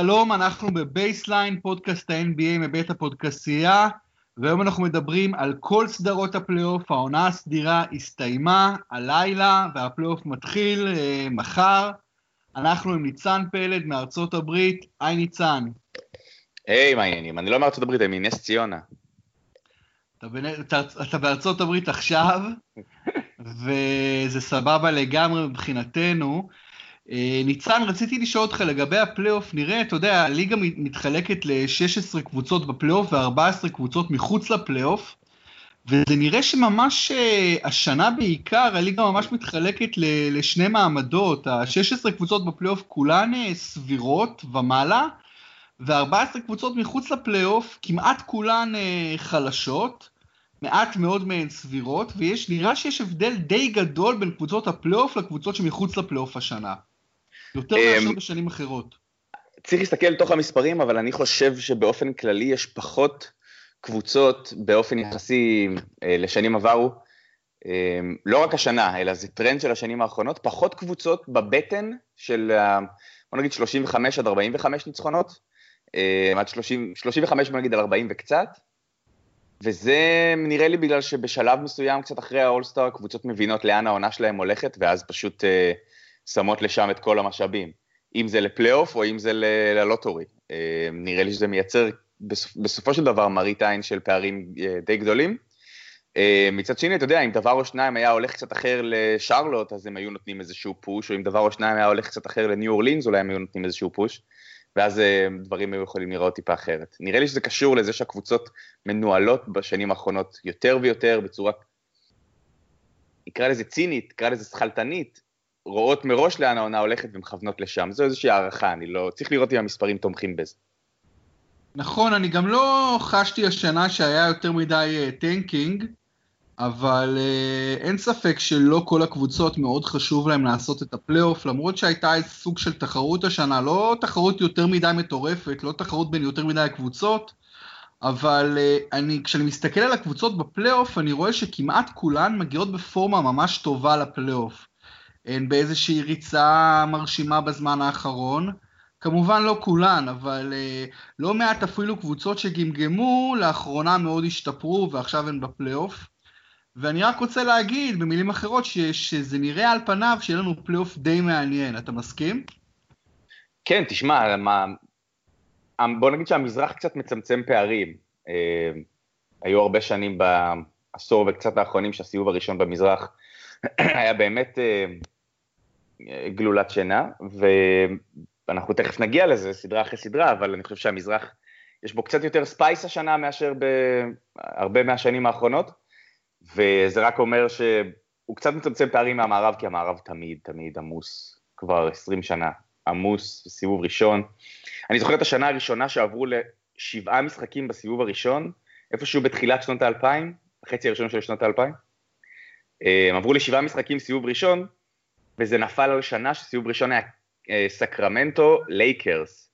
שלום, אנחנו בבייסליין, פודקאסט ה-NBA מבית הפודקסייה, והיום אנחנו מדברים על כל סדרות הפלייאוף, העונה הסדירה הסתיימה הלילה, והפלייאוף מתחיל אה, מחר. אנחנו עם ניצן פלד מארצות הברית, היי ניצן. היי, מה העניינים? אני לא מארצות הברית, אני מנס ציונה. אתה, אתה, אתה בארצות הברית עכשיו, וזה סבבה לגמרי מבחינתנו. אה, ניצן, רציתי לשאול אותך לגבי הפלייאוף, נראה, אתה יודע, הליגה מתחלקת ל-16 קבוצות בפלייאוף ו-14 קבוצות מחוץ לפלייאוף, וזה נראה שממש אה, השנה בעיקר, הליגה ממש מתחלקת לשני מעמדות, ה-16 קבוצות בפלייאוף כולן אה, סבירות ומעלה, ו-14 קבוצות מחוץ לפלייאוף, כמעט כולן חלשות. מעט מאוד מהן סבירות, ויש, נראה שיש הבדל די גדול בין קבוצות הפלייאוף לקבוצות שמחוץ לפלייאוף השנה. יותר מאשר אמ, בשנים אחרות. צריך להסתכל לתוך המספרים, אבל אני חושב שבאופן כללי יש פחות קבוצות באופן יחסי אה, לשנים עברו. אה, לא רק השנה, אלא זה טרנד של השנים האחרונות, פחות קבוצות בבטן של, בוא נגיד 35 עד 45 ניצחונות, אה, עד 30, 35 בוא נגיד על 40 וקצת, וזה נראה לי בגלל שבשלב מסוים, קצת אחרי האולסטאר, קבוצות מבינות לאן העונה שלהם הולכת, ואז פשוט אה, שמות לשם את כל המשאבים. אם זה לפלייאוף או אם זה ללוטורי. אה, נראה לי שזה מייצר בסופו של דבר מראית עין של פערים אה, די גדולים. אה, מצד שני, אתה יודע, אם דבר או שניים היה הולך קצת אחר לשרלוט, אז הם היו נותנים איזשהו פוש, או אם דבר או שניים היה הולך קצת אחר לניו אורלינס, אולי הם היו נותנים איזשהו פוש, ואז דברים היו יכולים לראות טיפה אחרת. נראה לי שזה קשור לזה שהקבוצות מנוהלות בשנים האחרונות יותר ויותר בצורה, נקרא לזה צינית, נקרא לזה שכלתנית, רואות מראש לאן העונה הולכת ומכוונות לשם. זו איזושהי הערכה, אני לא... צריך לראות אם המספרים תומכים בזה. נכון, אני גם לא חשתי השנה שהיה יותר מדי tanking, אה, אבל uh, אין ספק שלא כל הקבוצות מאוד חשוב להם לעשות את הפלייאוף, למרות שהייתה איזה סוג של תחרות השנה, לא תחרות יותר מדי מטורפת, לא תחרות בין יותר מדי קבוצות, אבל uh, אני, כשאני מסתכל על הקבוצות בפלייאוף, אני רואה שכמעט כולן מגיעות בפורמה ממש טובה לפלייאוף. הן באיזושהי ריצה מרשימה בזמן האחרון. כמובן לא כולן, אבל uh, לא מעט אפילו קבוצות שגמגמו, לאחרונה מאוד השתפרו ועכשיו הן בפלייאוף. ואני רק רוצה להגיד, במילים אחרות, ש, שזה נראה על פניו שיהיה לנו פלייאוף די מעניין. אתה מסכים? כן, תשמע, מה... בוא נגיד שהמזרח קצת מצמצם פערים. אה, היו הרבה שנים בעשור וקצת האחרונים שהסיבוב הראשון במזרח היה באמת אה, גלולת שינה, ואנחנו תכף נגיע לזה, סדרה אחרי סדרה, אבל אני חושב שהמזרח, יש בו קצת יותר spice השנה מאשר בהרבה מהשנים האחרונות, וזה רק אומר שהוא קצת מצמצם פערים מהמערב, כי המערב תמיד תמיד עמוס, כבר 20 שנה, עמוס, סיבוב ראשון. אני זוכר את השנה הראשונה שעברו לשבעה משחקים בסיבוב הראשון, איפשהו בתחילת שנות האלפיים, החצי הראשון של שנות האלפיים. הם עברו לשבעה משחקים סיבוב ראשון, וזה נפל על שנה שסיבוב ראשון היה אה, סקרמנטו לייקרס,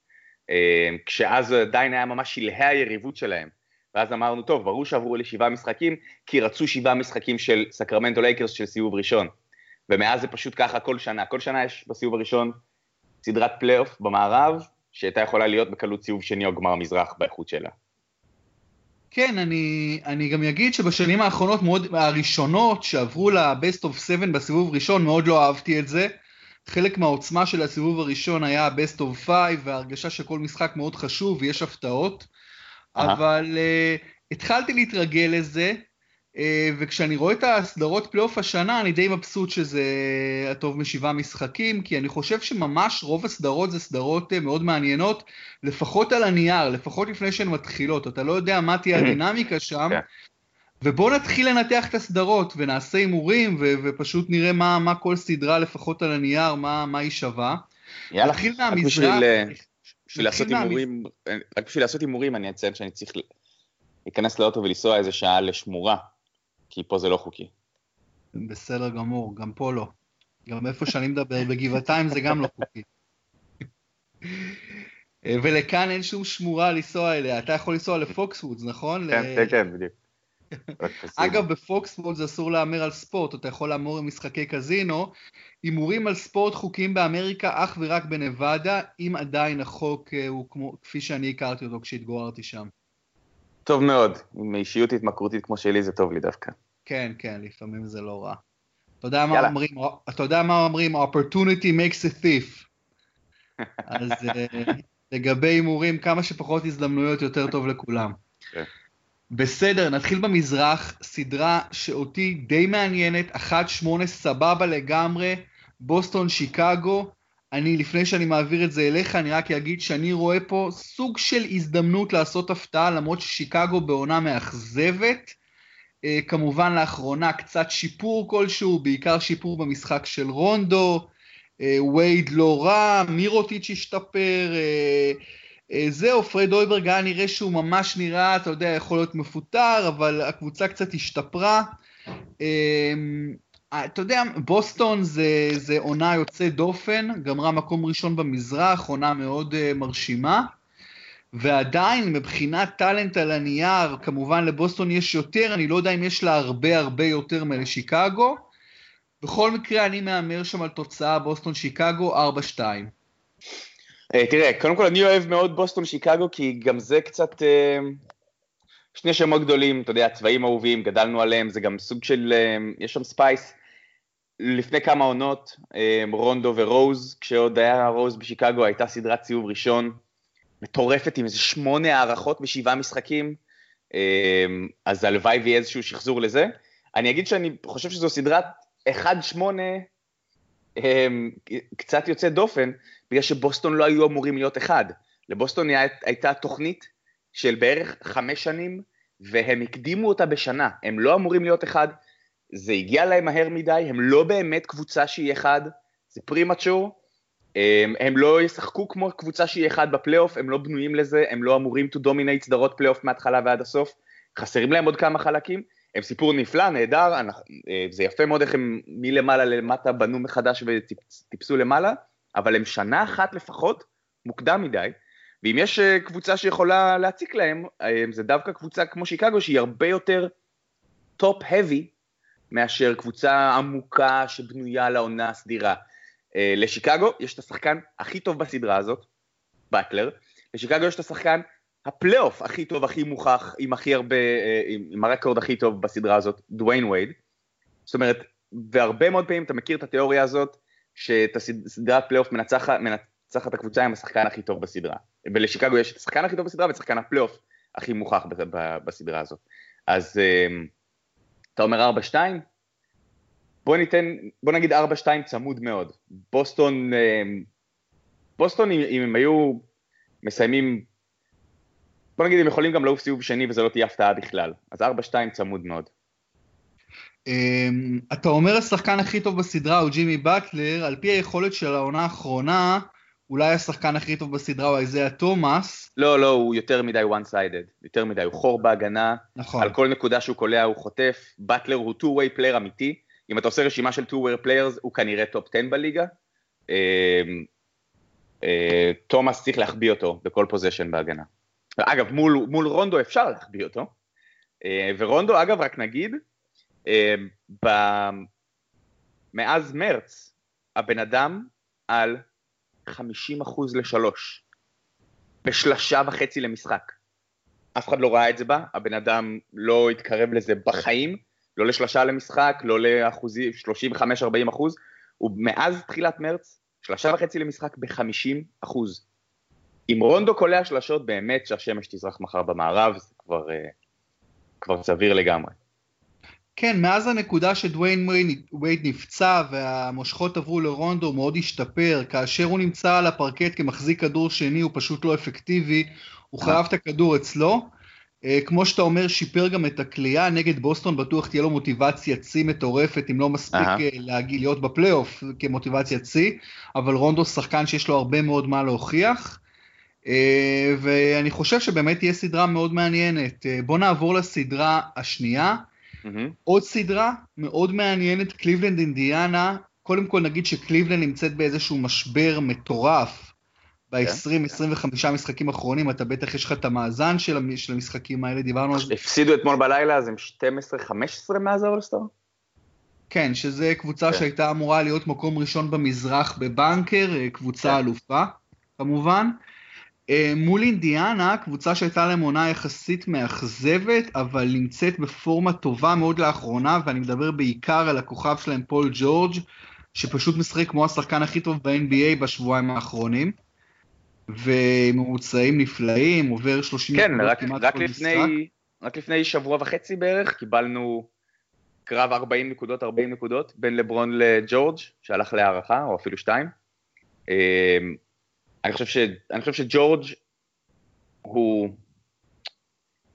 אה, כשאז עדיין היה ממש שלהי היריבות שלהם. ואז אמרנו, טוב, ברור שעברו לשבעה משחקים, כי רצו שבעה משחקים של סקרמנטו לייקרס של סיבוב ראשון. ומאז זה פשוט ככה כל שנה. כל שנה יש בסיבוב הראשון סדרת פלייאוף במערב, שהייתה יכולה להיות בקלות סיבוב שני או גמר מזרח באיכות שלה. כן, אני, אני גם אגיד שבשנים האחרונות, מאוד, הראשונות שעברו ל-Best of 7 בסיבוב ראשון, מאוד לא אהבתי את זה. חלק מהעוצמה של הסיבוב הראשון היה ה-Best of 5, וההרגשה שכל משחק מאוד חשוב ויש הפתעות. אבל uh, התחלתי להתרגל לזה, וכשאני רואה את הסדרות פלייאוף השנה, אני די מבסוט שזה הטוב משבעה משחקים, כי אני חושב שממש רוב הסדרות זה סדרות אה, מאוד מעניינות, לפחות על הנייר, לפחות לפני שהן מתחילות. אתה לא יודע מה תהיה הדינמיקה שם, כן. ובואו נתחיל לנתח את הסדרות, ונעשה הימורים, ו- ופשוט נראה מה, מה כל סדרה, לפחות על הנייר, מה, מה היא שווה. יאללה, רק בשביל, אה, בשביל לעשות הימורים, רק בשביל לעשות הימורים אני אציין שאני צריך להיכנס לאוטו ולנסוע איזה שעה לשמורה. כי פה זה לא חוקי. בסדר גמור, גם פה לא. גם איפה שאני מדבר, בגבעתיים זה גם לא חוקי. ולכאן אין שום שמורה לנסוע אליה. אתה יכול לנסוע לפוקסוודס, נכון? כן, כן, כן, בדיוק. אגב, בפוקסבול זה אסור להמר על ספורט, אתה יכול להמור עם משחקי קזינו. הימורים על ספורט חוקיים באמריקה אך ורק בנבדה, אם עדיין החוק אה, הוא כמו, כפי שאני הכרתי אותו כשהתגוררתי שם. טוב מאוד, עם אישיות התמכרותית כמו שלי זה טוב לי דווקא. כן, כן, לפעמים זה לא רע. אתה יודע מה אומרים, אתה יודע מה אומרים, opportunity makes a thief. אז אה, לגבי הימורים, כמה שפחות הזדמנויות יותר טוב לכולם. כן. בסדר, נתחיל במזרח, סדרה שאותי די מעניינת, 1-8 סבבה לגמרי, בוסטון שיקגו. אני, לפני שאני מעביר את זה אליך, אני רק אגיד שאני רואה פה סוג של הזדמנות לעשות הפתעה, למרות ששיקגו בעונה מאכזבת. Uh, כמובן לאחרונה קצת שיפור כלשהו, בעיקר שיפור במשחק של רונדו, uh, וייד לא רע, מירוטיץ' השתפר, אה, זהו, פרד אויברג היה נראה שהוא ממש נראה, אתה יודע, יכול להיות מפוטר, אבל הקבוצה קצת השתפרה. אמ, אתה יודע, בוסטון זה, זה עונה יוצאת דופן, גמרה מקום ראשון במזרח, עונה מאוד uh, מרשימה, ועדיין מבחינת talent על הנייר, כמובן לבוסטון יש יותר, אני לא יודע אם יש לה הרבה הרבה יותר מלשיקגו. בכל מקרה אני מהמר שם על תוצאה בוסטון שיקגו 4-2. Uh, תראה, קודם כל אני אוהב מאוד בוסטון שיקגו, כי גם זה קצת uh, שני שמות גדולים, אתה יודע, צבעים אהובים, גדלנו עליהם, זה גם סוג של, uh, יש שם spice. לפני כמה עונות, uh, רונדו ורוז, כשעוד היה רוז בשיקגו, הייתה סדרת סיבוב ראשון, מטורפת עם איזה שמונה הערכות בשבעה משחקים, uh, אז הלוואי ויהיה איזשהו שחזור לזה. אני אגיד שאני חושב שזו סדרת 1-8 um, קצת יוצא דופן, בגלל שבוסטון לא היו אמורים להיות אחד. לבוסטון הייתה תוכנית של בערך חמש שנים, והם הקדימו אותה בשנה. הם לא אמורים להיות אחד, זה הגיע להם מהר מדי, הם לא באמת קבוצה שהיא אחד, זה premature. הם, הם לא ישחקו כמו קבוצה שהיא אחד בפלייאוף, הם לא בנויים לזה, הם לא אמורים to dominate סדרות פלייאוף מההתחלה ועד הסוף. חסרים להם עוד כמה חלקים. הם סיפור נפלא, נהדר, אה, זה יפה מאוד איך הם מלמעלה למטה בנו מחדש וטיפסו למעלה, אבל הם שנה אחת לפחות מוקדם מדי, ואם יש אה, קבוצה שיכולה להציק להם, אה, זה דווקא קבוצה כמו שיקגו שהיא הרבה יותר top-heavy מאשר קבוצה עמוקה שבנויה לעונה הסדירה. אה, לשיקגו יש את השחקן הכי טוב בסדרה הזאת, באטלר, לשיקגו יש את השחקן הפלייאוף הכי טוב, הכי מוכח, עם הכי הרבה, עם, עם הרקורד הכי טוב בסדרה הזאת, דוויין וייד. זאת אומרת, והרבה מאוד פעמים אתה מכיר את התיאוריה הזאת, שאת הסדרת פלייאוף מנצחת, מנצחת הקבוצה עם השחקן הכי טוב בסדרה. ולשיקגו יש את השחקן הכי טוב בסדרה ואת שחקן הפלייאוף הכי מוכח בסדרה הזאת. אז אמ, אתה אומר 4-2? בוא ניתן, בוא נגיד 4-2 צמוד מאוד. בוסטון, אמ, בוסטון אם, הם היו מסיימים, בוא נגיד הם יכולים גם לעוף סיבוב שני וזה לא תהיה הפתעה בכלל. אז 4-2 צמוד מאוד. Um, אתה אומר השחקן הכי טוב בסדרה הוא ג'ימי באטלר, על פי היכולת של העונה האחרונה, אולי השחקן הכי טוב בסדרה הוא איזיה תומאס. לא, לא, הוא יותר מדי one sided, יותר מדי, הוא חור בהגנה, נכון. על כל נקודה שהוא קולע הוא חוטף, באטלר הוא two way player אמיתי, אם אתה עושה רשימה של two way players הוא כנראה טופ 10 בליגה. אמ, אה, תומאס צריך להחביא אותו בכל possession בהגנה. אגב, מול, מול רונדו אפשר להחביא אותו, אה, ורונדו אגב רק נגיד, אמ, מאז מרץ, הבן אדם על 50 אחוז לשלוש, בשלושה וחצי למשחק. אף אחד לא ראה את זה בה, הבן אדם לא התקרב לזה בחיים, לא לשלושה למשחק, לא לאחוזים, 35-40 אחוז, ומאז תחילת מרץ, שלושה וחצי למשחק ב-50 אחוז. אם רונדו קולע שלשות, באמת שהשמש תזרח מחר במערב, זה כבר, uh, כבר סביר לגמרי. כן, מאז הנקודה שדוויין וייד נפצע והמושכות עברו לרונדו הוא מאוד השתפר, כאשר הוא נמצא על הפרקט כמחזיק כדור שני הוא פשוט לא אפקטיבי, הוא חייב את הכדור אצלו. אה, כמו שאתה אומר, שיפר גם את הכלייה, נגד בוסטון בטוח תהיה לו מוטיבציה צי מטורפת, אם לא מספיק אה, להגיע, להיות בפלייאוף כמוטיבציה צי, אבל רונדו שחקן שיש לו הרבה מאוד מה להוכיח. אה, ואני חושב שבאמת תהיה סדרה מאוד מעניינת. בוא נעבור לסדרה השנייה. Mm-hmm. עוד סדרה מאוד מעניינת, קליבלנד אינדיאנה. קודם כל נגיד שקליבלנד נמצאת באיזשהו משבר מטורף ב-20-25 משחקים האחרונים, אתה בטח יש לך את המאזן של המשחקים האלה, דיברנו על זה. הפסידו אתמול בלילה, אז הם 12-15 מאז האולסטאר? כן, שזה קבוצה כן. שהייתה אמורה להיות מקום ראשון במזרח בבנקר, אה, קבוצה כן. אלופה, כמובן. אה, מול אינדיאנה, קבוצה שהייתה להם עונה יחסית מאכזבת, אבל נמצאת בפורמה טובה מאוד לאחרונה, ואני מדבר בעיקר על הכוכב שלהם, פול ג'ורג', שפשוט משחק כמו השחקן הכי טוב ב-NBA בשבועיים האחרונים. וממוצעים נפלאים, עובר 30 כן, רק, כמעט רק כל לפני, משחק. רק לפני שבוע וחצי בערך קיבלנו קרב 40 נקודות, 40 נקודות, בין לברון לג'ורג' שהלך להערכה, או אפילו שתיים. אני חושב, ש, אני חושב שג'ורג' הוא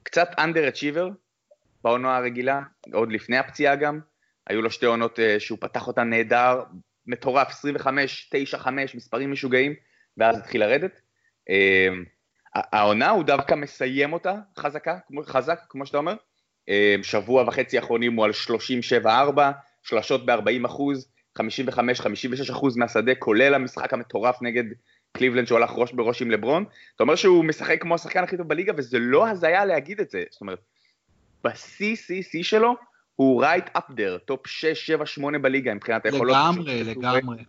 קצת underachiever בעונה הרגילה, עוד לפני הפציעה גם. היו לו שתי עונות אה, שהוא פתח אותן נהדר, מטורף, 25, 9, 5, מספרים משוגעים, ואז התחיל לרדת. אמ, העונה הוא דווקא מסיים אותה חזקה, חזק, כמו שאתה אומר. אמ, שבוע וחצי האחרונים הוא על 37-4, שלשות ב-40 אחוז, 55-56 אחוז מהשדה, כולל המשחק המטורף נגד קליבלנד שהוא הלך ראש בראש עם לברון. אתה אומר שהוא משחק כמו השחקן הכי טוב בליגה, וזה לא הזיה להגיד את זה. זאת אומרת, בשיא-שיא-שיא שלו, הוא right up there, טופ 6, 7, 8 בליגה מבחינת היכולות. לגמרי, לגמרי.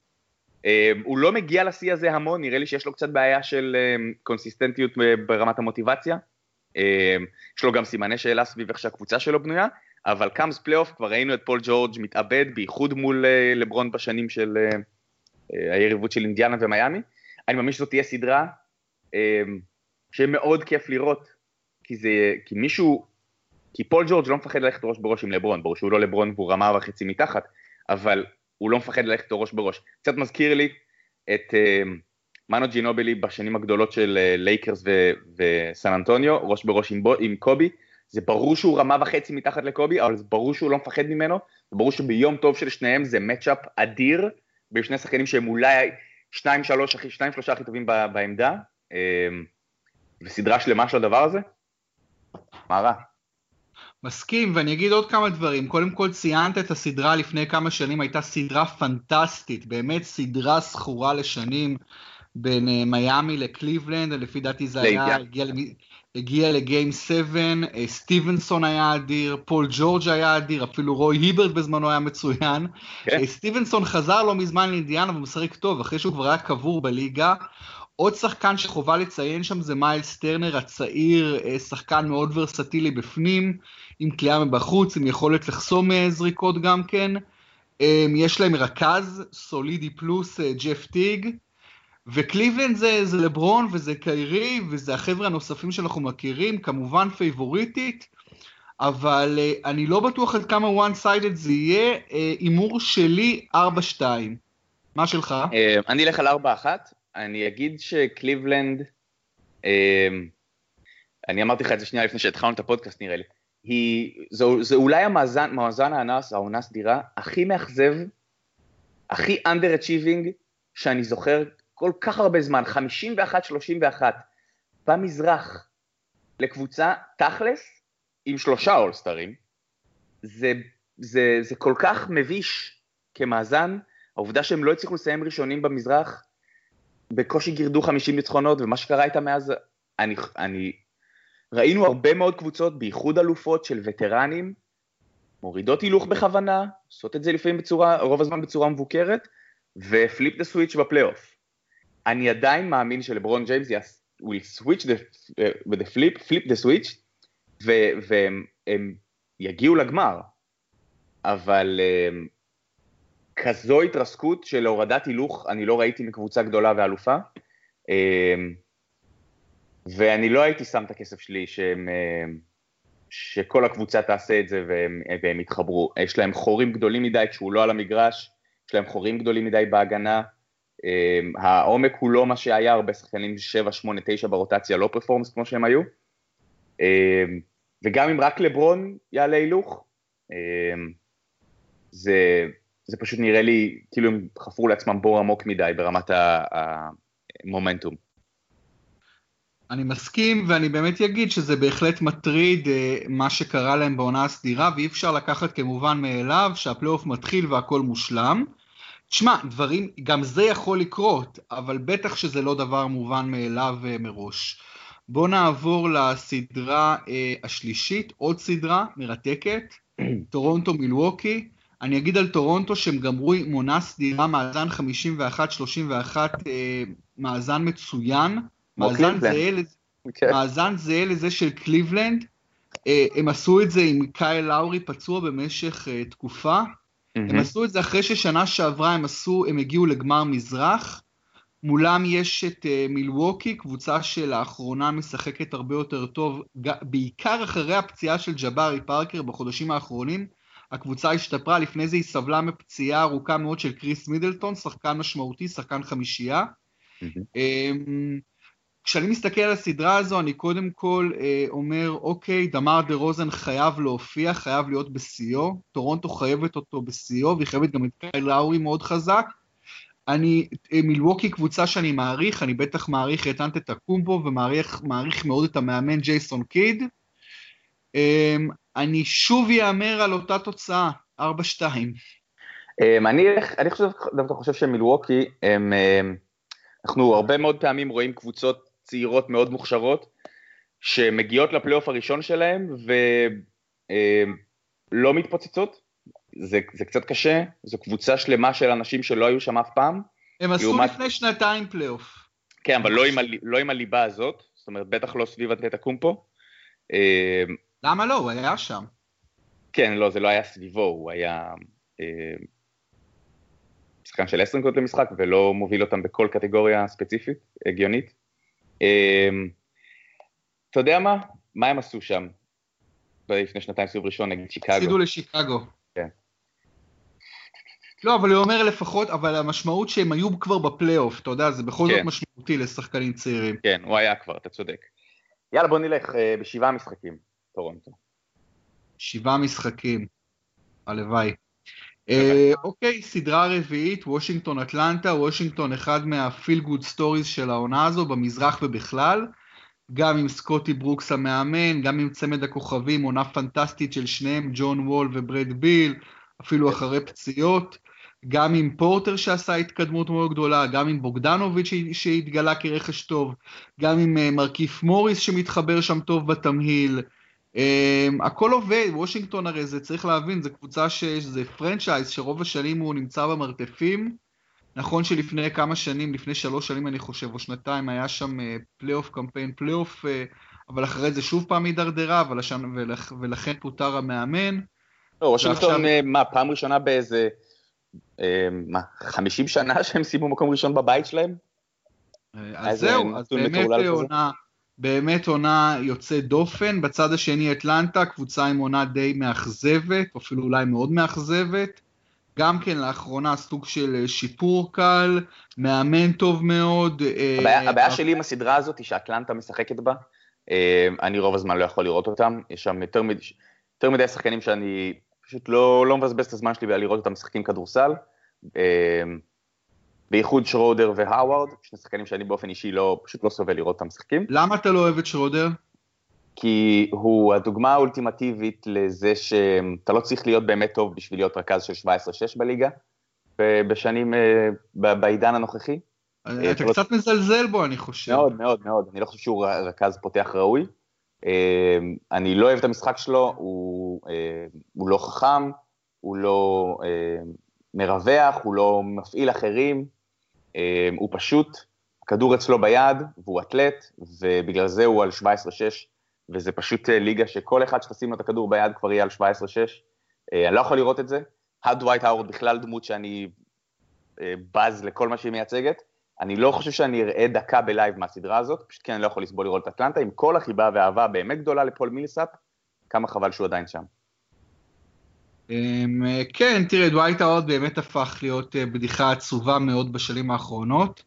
אמ, הוא לא מגיע לשיא הזה המון, נראה לי שיש לו קצת בעיה של קונסיסטנטיות ברמת המוטיבציה. אמ, יש לו גם סימני שאלה סביב איך שהקבוצה שלו בנויה, אבל comes פלייאוף, כבר ראינו את פול ג'ורג' מתאבד, בייחוד מול אה, לברון בשנים של אה, אה, היריבות של אינדיאנה ומיאמי. אני מאמין שזאת תהיה סדרה אמ, שמאוד כיף לראות, כי זה, כי מישהו, כי פול ג'ורג' לא מפחד ללכת ראש בראש עם לברון, ברור שהוא לא לברון והוא רמה וחצי מתחת, אבל הוא לא מפחד ללכת ראש בראש. קצת מזכיר לי את... מנו ג'ינובילי בשנים הגדולות של אה, לייקרס וסן אנטוניו, ראש בראש עם, בו, עם קובי, זה ברור שהוא רמה וחצי מתחת לקובי, אבל זה ברור שהוא לא מפחד ממנו, זה ברור שביום טוב של שניהם זה מצ'אפ אדיר, בין שני שחקנים שהם אולי שניים, שלוש, שניים, שלושה הכי טובים בעמדה, אמ, וסדרה שלמה של הדבר הזה, מה רע? מסכים, ואני אגיד עוד כמה דברים. קודם כל ציינת את הסדרה לפני כמה שנים, הייתה סדרה פנטסטית, באמת סדרה זכורה לשנים. בין אה, מיאמי לקליבלנד, לפי דעתי זה היה, הגיע, הגיע ל game 7, אה, סטיבנסון היה אדיר, פול ג'ורג' היה אדיר, אפילו רוי היברט בזמנו היה מצוין. כן. אה, סטיבנסון חזר לא מזמן לאינדיאנה ומשחק טוב, אחרי שהוא כבר היה קבור בליגה. עוד שחקן שחובה לציין שם זה מיילס טרנר הצעיר, שחקן מאוד ורסטילי בפנים, עם קליעה מבחוץ, עם יכולת לחסום זריקות גם כן. יש להם רכז סולידי פלוס, ג'ף טיג. וקליבלנד זה, זה לברון וזה קיירי וזה החבר'ה הנוספים שאנחנו מכירים, כמובן favorite ית, אבל uh, אני לא בטוח עד כמה one sided זה יהיה, אה, הימור uh, שלי 4-2. מה שלך? Uh, אני אלך על 4-1, אני אגיד שקליבלנד, uh, אני אמרתי לך את זה שנייה לפני שהתחלנו את הפודקאסט נראה לי, היא, זה, זה אולי המאזן, מאזן האנס, העונה סדירה, הכי מאכזב, הכי under-achieving שאני זוכר כל כך הרבה זמן, 51-31, במזרח, לקבוצה תכלס עם שלושה אולסטרים, זה, זה, זה כל כך מביש כמאזן, העובדה שהם לא הצליחו לסיים ראשונים במזרח, בקושי גירדו 50 ניצחונות, ומה שקרה איתם מאז, אני, אני, ראינו הרבה מאוד קבוצות, בייחוד אלופות של וטרנים, מורידות הילוך בכוונה, עושות את זה לפעמים בצורה, רוב הזמן בצורה מבוקרת, ו flip the switch בפלייאוף. אני עדיין מאמין שלברון ג'יימס will switch the, uh, the flip, flip the switch, והם יגיעו לגמר, אבל um, כזו התרסקות של הורדת הילוך אני לא ראיתי מקבוצה גדולה ואלופה, um, ואני לא הייתי שם את הכסף שלי שהם, um, שכל הקבוצה תעשה את זה והם, והם יתחברו. יש להם חורים גדולים מדי כשהוא לא על המגרש, יש להם חורים גדולים מדי בהגנה, העומק הוא לא מה שהיה, הרבה שחקנים 7, 8, 9 ברוטציה לא פרפורמס כמו שהם היו. אמ, וגם אם רק לברון יעלה הילוך, אמ, זה, זה פשוט נראה לי כאילו הם חפרו לעצמם בור עמוק מדי ברמת המומנטום. אני מסכים, ואני באמת אגיד שזה בהחלט מטריד אה, מה שקרה להם בעונה הסדירה, ואי אפשר לקחת כמובן מאליו שהפלייאוף מתחיל והכל מושלם. תשמע, דברים, גם זה יכול לקרות, אבל בטח שזה לא דבר מובן מאליו אה, מראש. בואו נעבור לסדרה אה, השלישית, עוד סדרה מרתקת, טורונטו מילווקי. אני אגיד על טורונטו שהם גמרו עם עונה סדירה, מאזן 51-31, אה, מאזן מצוין. מאזן זהה, לזה, okay. כן. מאזן זהה לזה של קליבלנד. אה, הם עשו את זה עם קייל לאורי פצוע במשך אה, תקופה. הם עשו את זה אחרי ששנה שעברה הם עשו, הם הגיעו לגמר מזרח. מולם יש את uh, מילווקי, קבוצה שלאחרונה משחקת הרבה יותר טוב, בעיקר אחרי הפציעה של ג'בארי פארקר בחודשים האחרונים. הקבוצה השתפרה, לפני זה היא סבלה מפציעה ארוכה מאוד של קריס מידלטון, שחקן משמעותי, שחקן חמישייה. Mm-hmm. כשאני מסתכל על הסדרה הזו, אני קודם כל אה, אומר, אוקיי, דמאר דרוזן חייב להופיע, חייב להיות בשיאו, טורונטו חייבת אותו בשיאו, והיא חייבת גם את קייל לאורי מאוד חזק. אני, אה, מילווקי קבוצה שאני מעריך, אני בטח מעריך את אנטטוקומפו, ומעריך מאוד את המאמן ג'ייסון קיד. אה, אני שוב יאמר על אותה תוצאה, 4-2. אמ, אני, אני חושב, דווקא חושב שמילווקי, הם, אנחנו הרבה מאוד פעמים רואים קבוצות צעירות מאוד מוכשרות, שמגיעות לפלייאוף הראשון שלהם ולא אה, מתפוצצות, זה, זה קצת קשה, זו קבוצה שלמה של אנשים שלא היו שם אף פעם. הם עשו לעומת... לפני שנתיים פלייאוף. כן, אבל לא עם, ה... לא עם הליבה הזאת, זאת אומרת, בטח לא סביב קומפו. אה, למה לא? הוא היה שם. כן, לא, זה לא היה סביבו, הוא היה אה, שחקן של 10 נקודות למשחק ולא מוביל אותם בכל קטגוריה ספציפית, הגיונית. אמ, אתה יודע מה? מה הם עשו שם לפני שנתיים סיבוב ראשון נגד שיקגו? הפסידו לשיקגו. כן. לא, אבל הוא אומר לפחות, אבל המשמעות שהם היו כבר בפלייאוף, אתה יודע, זה בכל כן. זאת משמעותי לשחקנים צעירים. כן, הוא היה כבר, אתה צודק. יאללה, בוא נלך uh, בשבעה משחקים, טורונטו. שבעה משחקים, הלוואי. אה, אוקיי, סדרה רביעית, וושינגטון אטלנטה, וושינגטון אחד מה feel good stories של העונה הזו, במזרח ובכלל, גם עם סקוטי ברוקס המאמן, גם עם צמד הכוכבים, עונה פנטסטית של שניהם, ג'ון וול ובראד ביל, אפילו אחרי פציעות, גם עם פורטר שעשה התקדמות מאוד גדולה, גם עם בוגדנוביץ' שהתגלה כרכש טוב, גם עם אה, מרקיף מוריס שמתחבר שם טוב בתמהיל, Um, הכל עובד, וושינגטון הרי זה צריך להבין, זה קבוצה שזה franchise שרוב השנים הוא נמצא במרתפים. נכון שלפני כמה שנים, לפני שלוש שנים אני חושב, או שנתיים, היה שם פלייאוף, קמפיין פלייאוף, אבל אחרי זה שוב פעם הידרדרה, ולשן, ולכ, ולכן פוטר המאמן. לא, וושינגטון, ועכשיו... אה, מה, פעם ראשונה באיזה, אה, מה, חמישים שנה שהם סיימו מקום ראשון בבית שלהם? אז זהו, אז באמת עונה... באמת עונה יוצאת דופן, בצד השני אטלנטה, קבוצה עם עונה די מאכזבת, אפילו אולי מאוד מאכזבת. גם כן לאחרונה סוג של אה, שיפור קל, מאמן טוב מאוד. אה, הבעיה, הבעיה שלי עם הסדרה הזאת היא שאטלנטה משחקת בה, אה, אני רוב הזמן לא יכול לראות אותם, יש שם יותר, מד... יותר מדי שחקנים שאני פשוט לא, לא מבזבז את הזמן שלי לראות אותם משחקים כדורסל. בייחוד שרודר והאווארד, שני שחקנים שאני באופן אישי לא, פשוט לא סובל לראות אותם משחקים. למה אתה לא אוהב את שרודר? כי הוא הדוגמה האולטימטיבית לזה שאתה לא צריך להיות באמת טוב בשביל להיות רכז של 17-6 בליגה, בשנים, אה, בעידן הנוכחי. אה, אתה קצת לא... מזלזל בו, אני חושב. מאוד, מאוד, מאוד. אני לא חושב שהוא רכז פותח ראוי. אה, אני לא אוהב את המשחק שלו, הוא, הוא לא חכם, הוא לא מרווח, הוא לא מפעיל אחרים. אמ, הוא פשוט, הכדור אצלו ביד, והוא אתלט, ובגלל זה הוא על 17-6, וזה פשוט אה, ליגה שכל אחד שתשים לו את הכדור ביד כבר יהיה על 17-6. אה, אני לא יכול לראות את זה. הדווייט האוורד בכלל דמות שאני אה, בז לכל מה שהיא מייצגת. אני לא חושב שאני אראה דקה ב live מהסדרה הזאת, פשוט כי אני לא יכול לסבול לראות את אטלנטה, עם כל החיבה והאהבה באמת גדולה לפול מיליסאפ, כמה חבל שהוא עדיין שם. אמ, כן, תראה, דווייט האורד באמת הפך להיות אה, בדיחה עצובה מאוד בשנים האחרונות.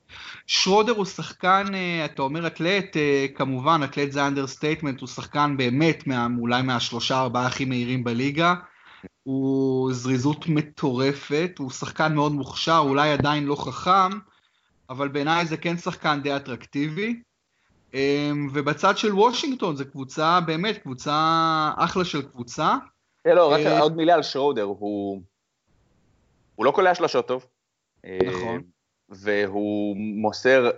שרודר הוא שחקן, אה, אתה אומר אתלט, אה, כמובן, אתלט זה understatement, הוא שחקן באמת מה, אולי מהשלושה ארבעה הכי מהירים בליגה. הוא זריזות מטורפת, הוא שחקן מאוד מוכשר, אולי עדיין לא חכם, אבל בעיניי זה כן שחקן די אטרקטיבי. אמ, ובצד של וושינגטון, זו קבוצה, באמת, קבוצה, אחלה של קבוצה. לא, רק אה, עוד מילה על שרודר, הוא, לא קולע שלושות טוב, נכון. והוא מוסר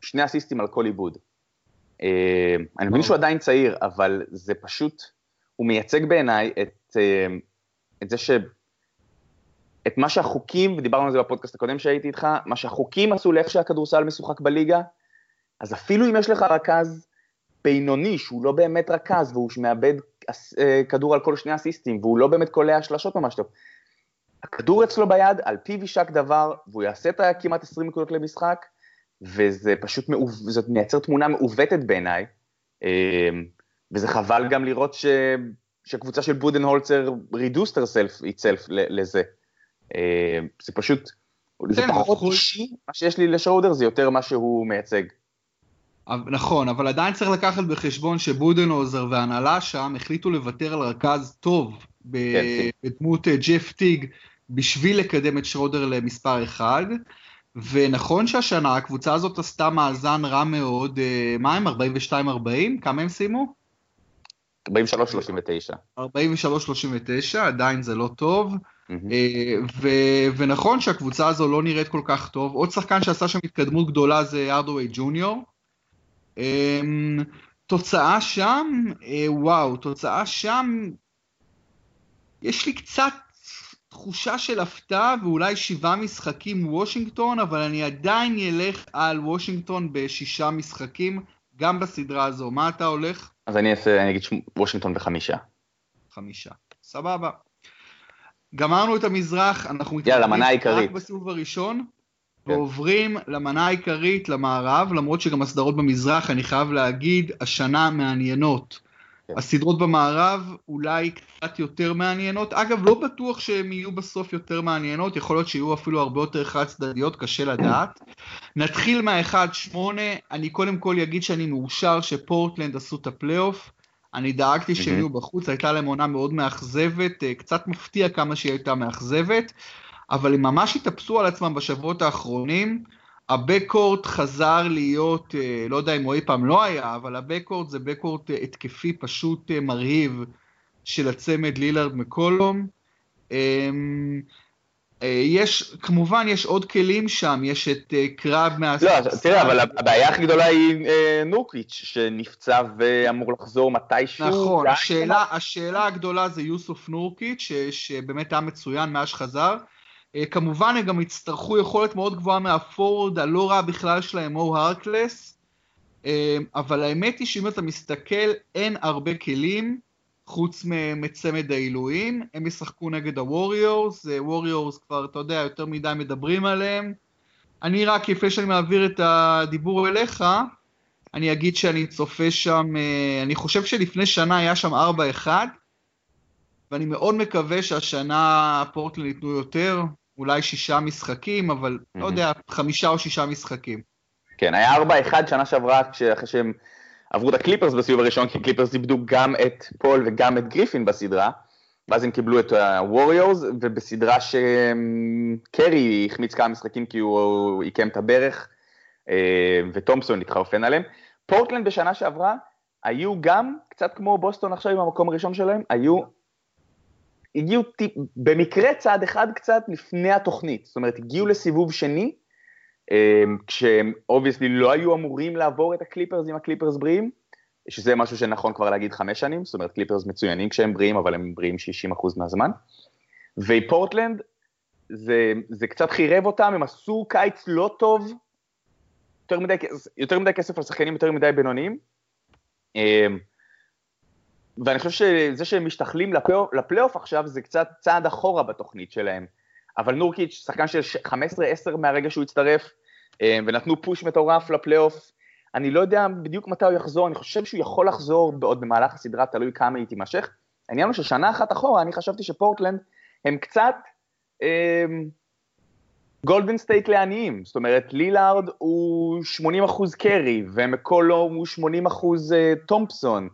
שני אסיסטים על כל עיבוד. אני מבין שהוא עדיין צעיר, אבל זה פשוט, הוא מייצג בעיניי את, את זה ש... את מה שהחוקים, ודיברנו על זה בפודקאסט הקודם שהייתי איתך, מה שהחוקים עשו לאיך שהכדורסל משוחק בליגה, אז אפילו אם יש לך רכז בינוני, שהוא לא באמת רכז, והוא מאבד אה, כדור על כל שני אסיסטים, והוא לא באמת קולע שלשות ממש טוב, הכדור אצלו ביד, על פיו יישק דבר, והוא יעשה את הכמעט 20 נקודות למשחק, וזה פשוט, מעו... זאת מייצר תמונה מעוותת בעיניי, אה, וזה חבל גם לראות ש... שקבוצה של בודנהולצר reduced herself itself לזה. אה, זה פשוט, זה פחות אישי, מה שיש לי לשרודר זה יותר מה שהוא מייצג. נכון, אבל עדיין צריך לקחת בחשבון שבודנהוזר והנהלה שם החליטו לוותר על רכז טוב כן, כן. בדמות אה, ג'ף טיג בשביל לקדם את שרודר למספר אחד. ונכון שהשנה הקבוצה הזאת עשתה מאזן רע מאוד, אה, מה הם? 42-40? כמה הם סיימו? 43-39. 43-39, עדיין זה לא טוב. אה, ונכון שהקבוצה הזו לא נראית כל כך טוב. עוד שחקן שעשה שם התקדמות גדולה זה ארדווי ג'וניור. אמ, תוצאה שם, אה, וואו, תוצאה שם, יש לי קצת תחושה של הפתעה ואולי שבעה משחקים וושינגטון, אבל אני עדיין אלך על וושינגטון בשישה משחקים, גם בסדרה הזו. מה אתה הולך? אז אני אעשה, אני אגיד וושינגטון בחמישה. חמישה, סבבה. גמרנו את המזרח, אנחנו יאללה, העיקרית. רק בסיבוב הראשון. ועוברים למנה העיקרית, למערב, למרות שגם הסדרות במזרח, אני חייב להגיד, השנה מעניינות. כן. הסדרות במערב אולי קצת יותר מעניינות, אגב לא בטוח שהן יהיו בסוף יותר מעניינות, יכול להיות שיהיו אפילו הרבה יותר חד צדדיות, קשה לדעת. נתחיל מה-1-8, אני קודם כל אגיד שאני מאושר שפורטלנד עשו את הפלייאוף, אני דאגתי שהם יהיו בחוץ, הייתה להם עונה מאוד מאכזבת, אה, קצת מפתיע כמה שהיא הייתה מאכזבת, אבל הם ממש התאפסו על עצמם בשבועות האחרונים. הבקורט חזר להיות, אה, לא יודע אם הוא אי פעם לא היה, אבל הבקורט זה בקורט אה, התקפי פשוט מרהיב של הצמד לילארד מקולום. אמ, אה, יש, כמובן יש עוד כלים שם, יש את אה, קרב מה... לא, תראה, אבל הבעיה הכי גדולה היא אה, נורקיץ', שנפצע ואמור לחזור מתישהו. נכון, השאלה, השאלה הגדולה זה יוסוף נורקיץ', שבאמת היה מצוין מאז שחזר. כמובן הם גם יצטרכו יכולת מאוד גבוהה מהפורוד הלא רע בכלל שלהם, מו הרקלס, אבל האמת היא שאם אתה מסתכל, אין הרבה כלים. חוץ מצמד העילויים, הם ישחקו נגד הווריורס, ווריורס כבר, אתה יודע, יותר מדי מדברים עליהם. אני רק, לפני שאני מעביר את הדיבור אליך, אני אגיד שאני צופה שם, אה, אני חושב שלפני שנה היה שם 4-1, ואני מאוד מקווה שהשנה פורטלנד ייתנו יותר, אולי שישה משחקים, אבל mm-hmm. לא יודע, חמישה או שישה משחקים. כן, היה 4-1 שנה שעברה, אחרי שהם עברו את הקליפרס בסיבוב הראשון, כי קליפרס איבדו גם את פול וגם את גריפין בסדרה, ואז הם קיבלו את הווריורס, ובסדרה שקארי החמיץ כמה משחקים כי הוא עיקם את הברך, אה, וטומפסון התחרפן עליהם. פורטלנד בשנה שעברה היו גם, קצת כמו בוסטון עכשיו עם המקום הראשון שלהם, היו, הגיעו טיפ, במקרה צעד אחד קצת לפני התוכנית, זאת אומרת הגיעו לסיבוב שני, אמ, כשהם obviously לא היו אמורים לעבור את הקליפרס עם הקליפרס בריאים, שזה משהו שנכון כבר להגיד חמש שנים, זאת אומרת קליפרס מצוינים כשהם בריאים, אבל הם בריאים 60% מהזמן. ופורטלנד, זה, זה קצת חירב אותם, הם עשו קיץ לא טוב, יותר מדי, יותר מדי כסף על שחקנים יותר מדי בינוניים. ואני חושב שזה שהם משתחלים לפלייאוף עכשיו זה קצת צעד אחורה בתוכנית שלהם. אבל נורקיץ', שחקן של 15-10 מהרגע שהוא הצטרף, אה, ונתנו push מטורף לפלייאוף. אני לא יודע בדיוק מתי הוא יחזור, אני חושב שהוא יכול לחזור עוד במהלך הסדרה, תלוי כמה היא תימשך. העניין הוא ששנה אחת אחורה, אני חשבתי שפורטלנד הם קצת גולדן סטייט לעניים, זאת אומרת לילארד הוא 80 אחוז קרי, ומקולום הוא 80 אחוז אה, תומפסון,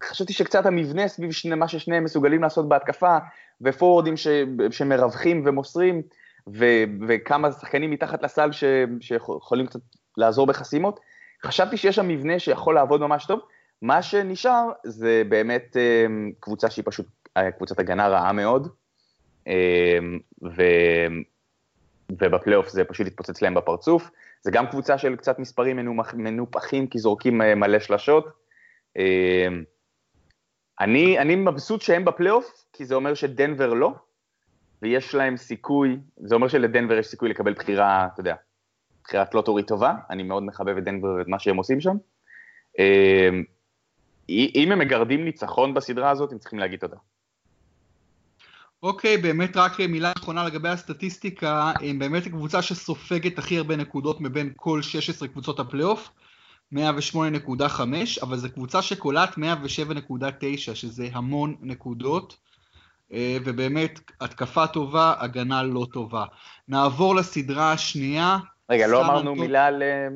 וחשבתי שקצת המבנה סביב שני, מה ששניהם מסוגלים לעשות בהתקפה, ופורורדים ש, שמרווחים ומוסרים, ו, וכמה שחקנים מתחת לסל ש, שיכולים קצת לעזור בחסימות. חשבתי שיש שם מבנה שיכול לעבוד ממש טוב. מה שנשאר זה באמת אה, קבוצה שהיא פשוט אה, קבוצת הגנה רעה מאוד. ו... ובפלייאוף זה פשוט התפוצץ להם בפרצוף. זה גם קבוצה של קצת מספרים מנופחים, כי זורקים מלא שלשות. אני, אני מבסוט שהם בפלייאוף, כי זה אומר שדנבר לא, ויש להם סיכוי, זה אומר שלדנבר יש סיכוי לקבל בחירה, אתה יודע, בחירת lottery טובה, אני מאוד מחבב את דנבר ואת מה שהם עושים שם. אמ, אם הם מגרדים ניצחון בסדרה הזאת, הם צריכים להגיד תודה. אוקיי, okay, באמת רק מילה אחרונה לגבי הסטטיסטיקה, הם באמת הקבוצה שסופגת הכי הרבה נקודות מבין כל 16 קבוצות הפלייאוף, 108.5, אבל זו קבוצה שקולט 107.9, שזה המון נקודות. אה, ובאמת התקפה טובה, הגנה לא טובה. נעבור לסדרה השנייה. רגע, לא אמרנו מילה על, אה,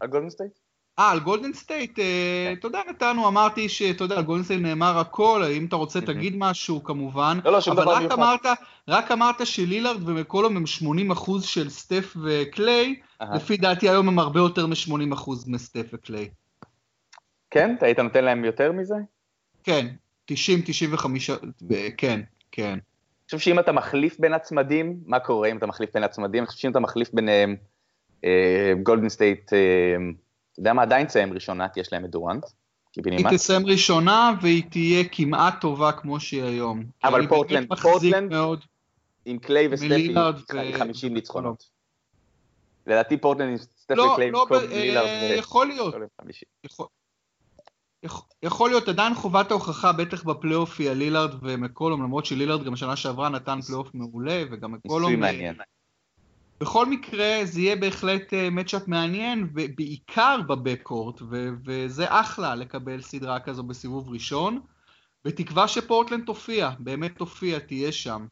על גולדן סטייט? אה, על גולדן סטייט, אה, כן. אתה יודע, נתנו, אמרתי שאתה יודע, על גולדן סטייט נאמר הכל, אם אתה רוצה תגיד משהו כמובן. לא, לא, שום דבר מיוחד. אבל רק אמרת שלילארד ומקולום הם 80% של סטף וקליי, לפי דעתי היום הם הרבה יותר מ-80% מסטף וקליי. כן? אתה היית נותן להם יותר מזה? כן, 90, 95, כן, כן. אני חושב שאם אתה מחליף בין הצמדים, מה קורה אם אתה מחליף בין הצמדים? אני חושב שאם אתה מחליף ביניהם, גולדן סטייט, אה, אתה יודע מה, עדיין תסיים ראשונה, כי יש להם את דורנט. היא תסיים ראשונה והיא תהיה כמעט טובה כמו שהיא היום. אבל פורטלנד, פורטלנד, עם קליי וסטפי, 50 ניצחונות. לדעתי פורטלנד עם סטפי לא, קליי, לא, אה, יכול להיות. יכול להיות עדיין חובת ההוכחה, בטח בפלייאוף היא על לילארד ומקולום, למרות שלילארד גם שנה שעברה נתן פלייאוף מעולה, וגם מקולום... ניסוי מעניין. בכל מקרה, זה יהיה בהחלט matchup אה, מעניין, ובעיקר ב backcourt, וזה אחלה לקבל סדרה כזו בסיבוב ראשון, בתקווה שפורטלנד תופיע, באמת תופיע, תהיה שם.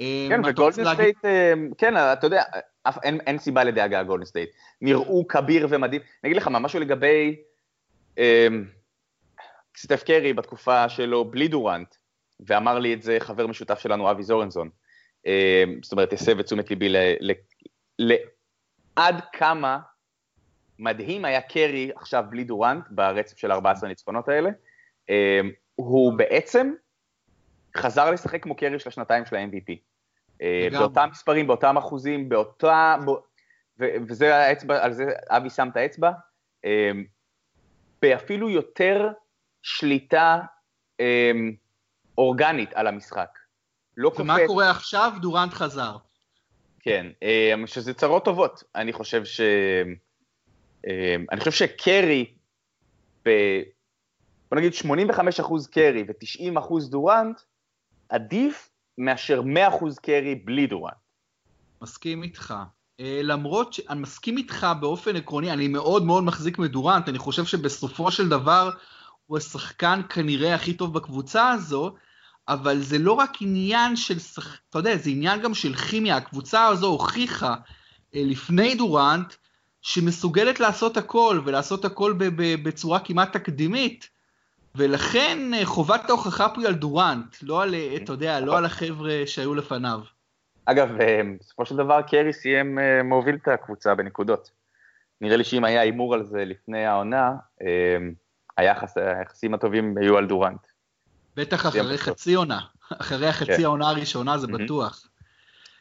אה, כן, וגולדן סטייט, אה, כן, אתה יודע, אין, אין סיבה לדאגה גולדן סטייט. נראו כביר ומדהים. אני אגיד לך מה, משהו לגבי... סטף קרי בתקופה שלו בלי דורנט, ואמר לי את זה חבר משותף שלנו אבי זורנזון, זאת אומרת, הסב את תשומת ליבי לעד כמה מדהים היה קרי עכשיו בלי דורנט ברצף של 14 הניצחונות האלה, אה, הוא בעצם חזר לשחק כמו קרי של השנתיים של ה-MVP. אה, באותם מספרים, באותם אחוזים, באותה... וזה האצבע, על זה אבי שם את האצבע, באפילו יותר שליטה אה, אורגנית על המשחק. לא ומה קופט. קורה עכשיו? דורנט חזר. כן, אה, שזה צרות טובות. אני חושב ש... אה, אני חושב שקרי, ב... בוא נגיד 85% קרי ו-90% דורנט, עדיף מאשר 100% קרי בלי דורנט. מסכים איתך. Uh, למרות שאני מסכים איתך באופן עקרוני, אני מאוד מאוד מחזיק מדורנט, אני חושב שבסופו של דבר הוא השחקן כנראה הכי טוב בקבוצה הזו, אבל זה לא רק עניין של. אתה יודע, זה עניין גם של כימיה. הקבוצה הזו הוכיחה אה, לפני דורנט שמסוגלת לעשות הכל, ולעשות הכל בצורה כמעט תקדימית, ולכן אה, חובת ההוכחה פה היא על דורנט, לא על, אה, אתה יודע, לא על החבר'ה שהיו לפניו. אגב, בסופו של דבר קרי סיים מוביל את הקבוצה בנקודות. נראה לי שאם היה הימור על זה לפני העונה, היחס, היחסים הטובים היו על דורנט. בטח אחרי חצי עונה, אחרי החצי כן. העונה הראשונה זה בטוח.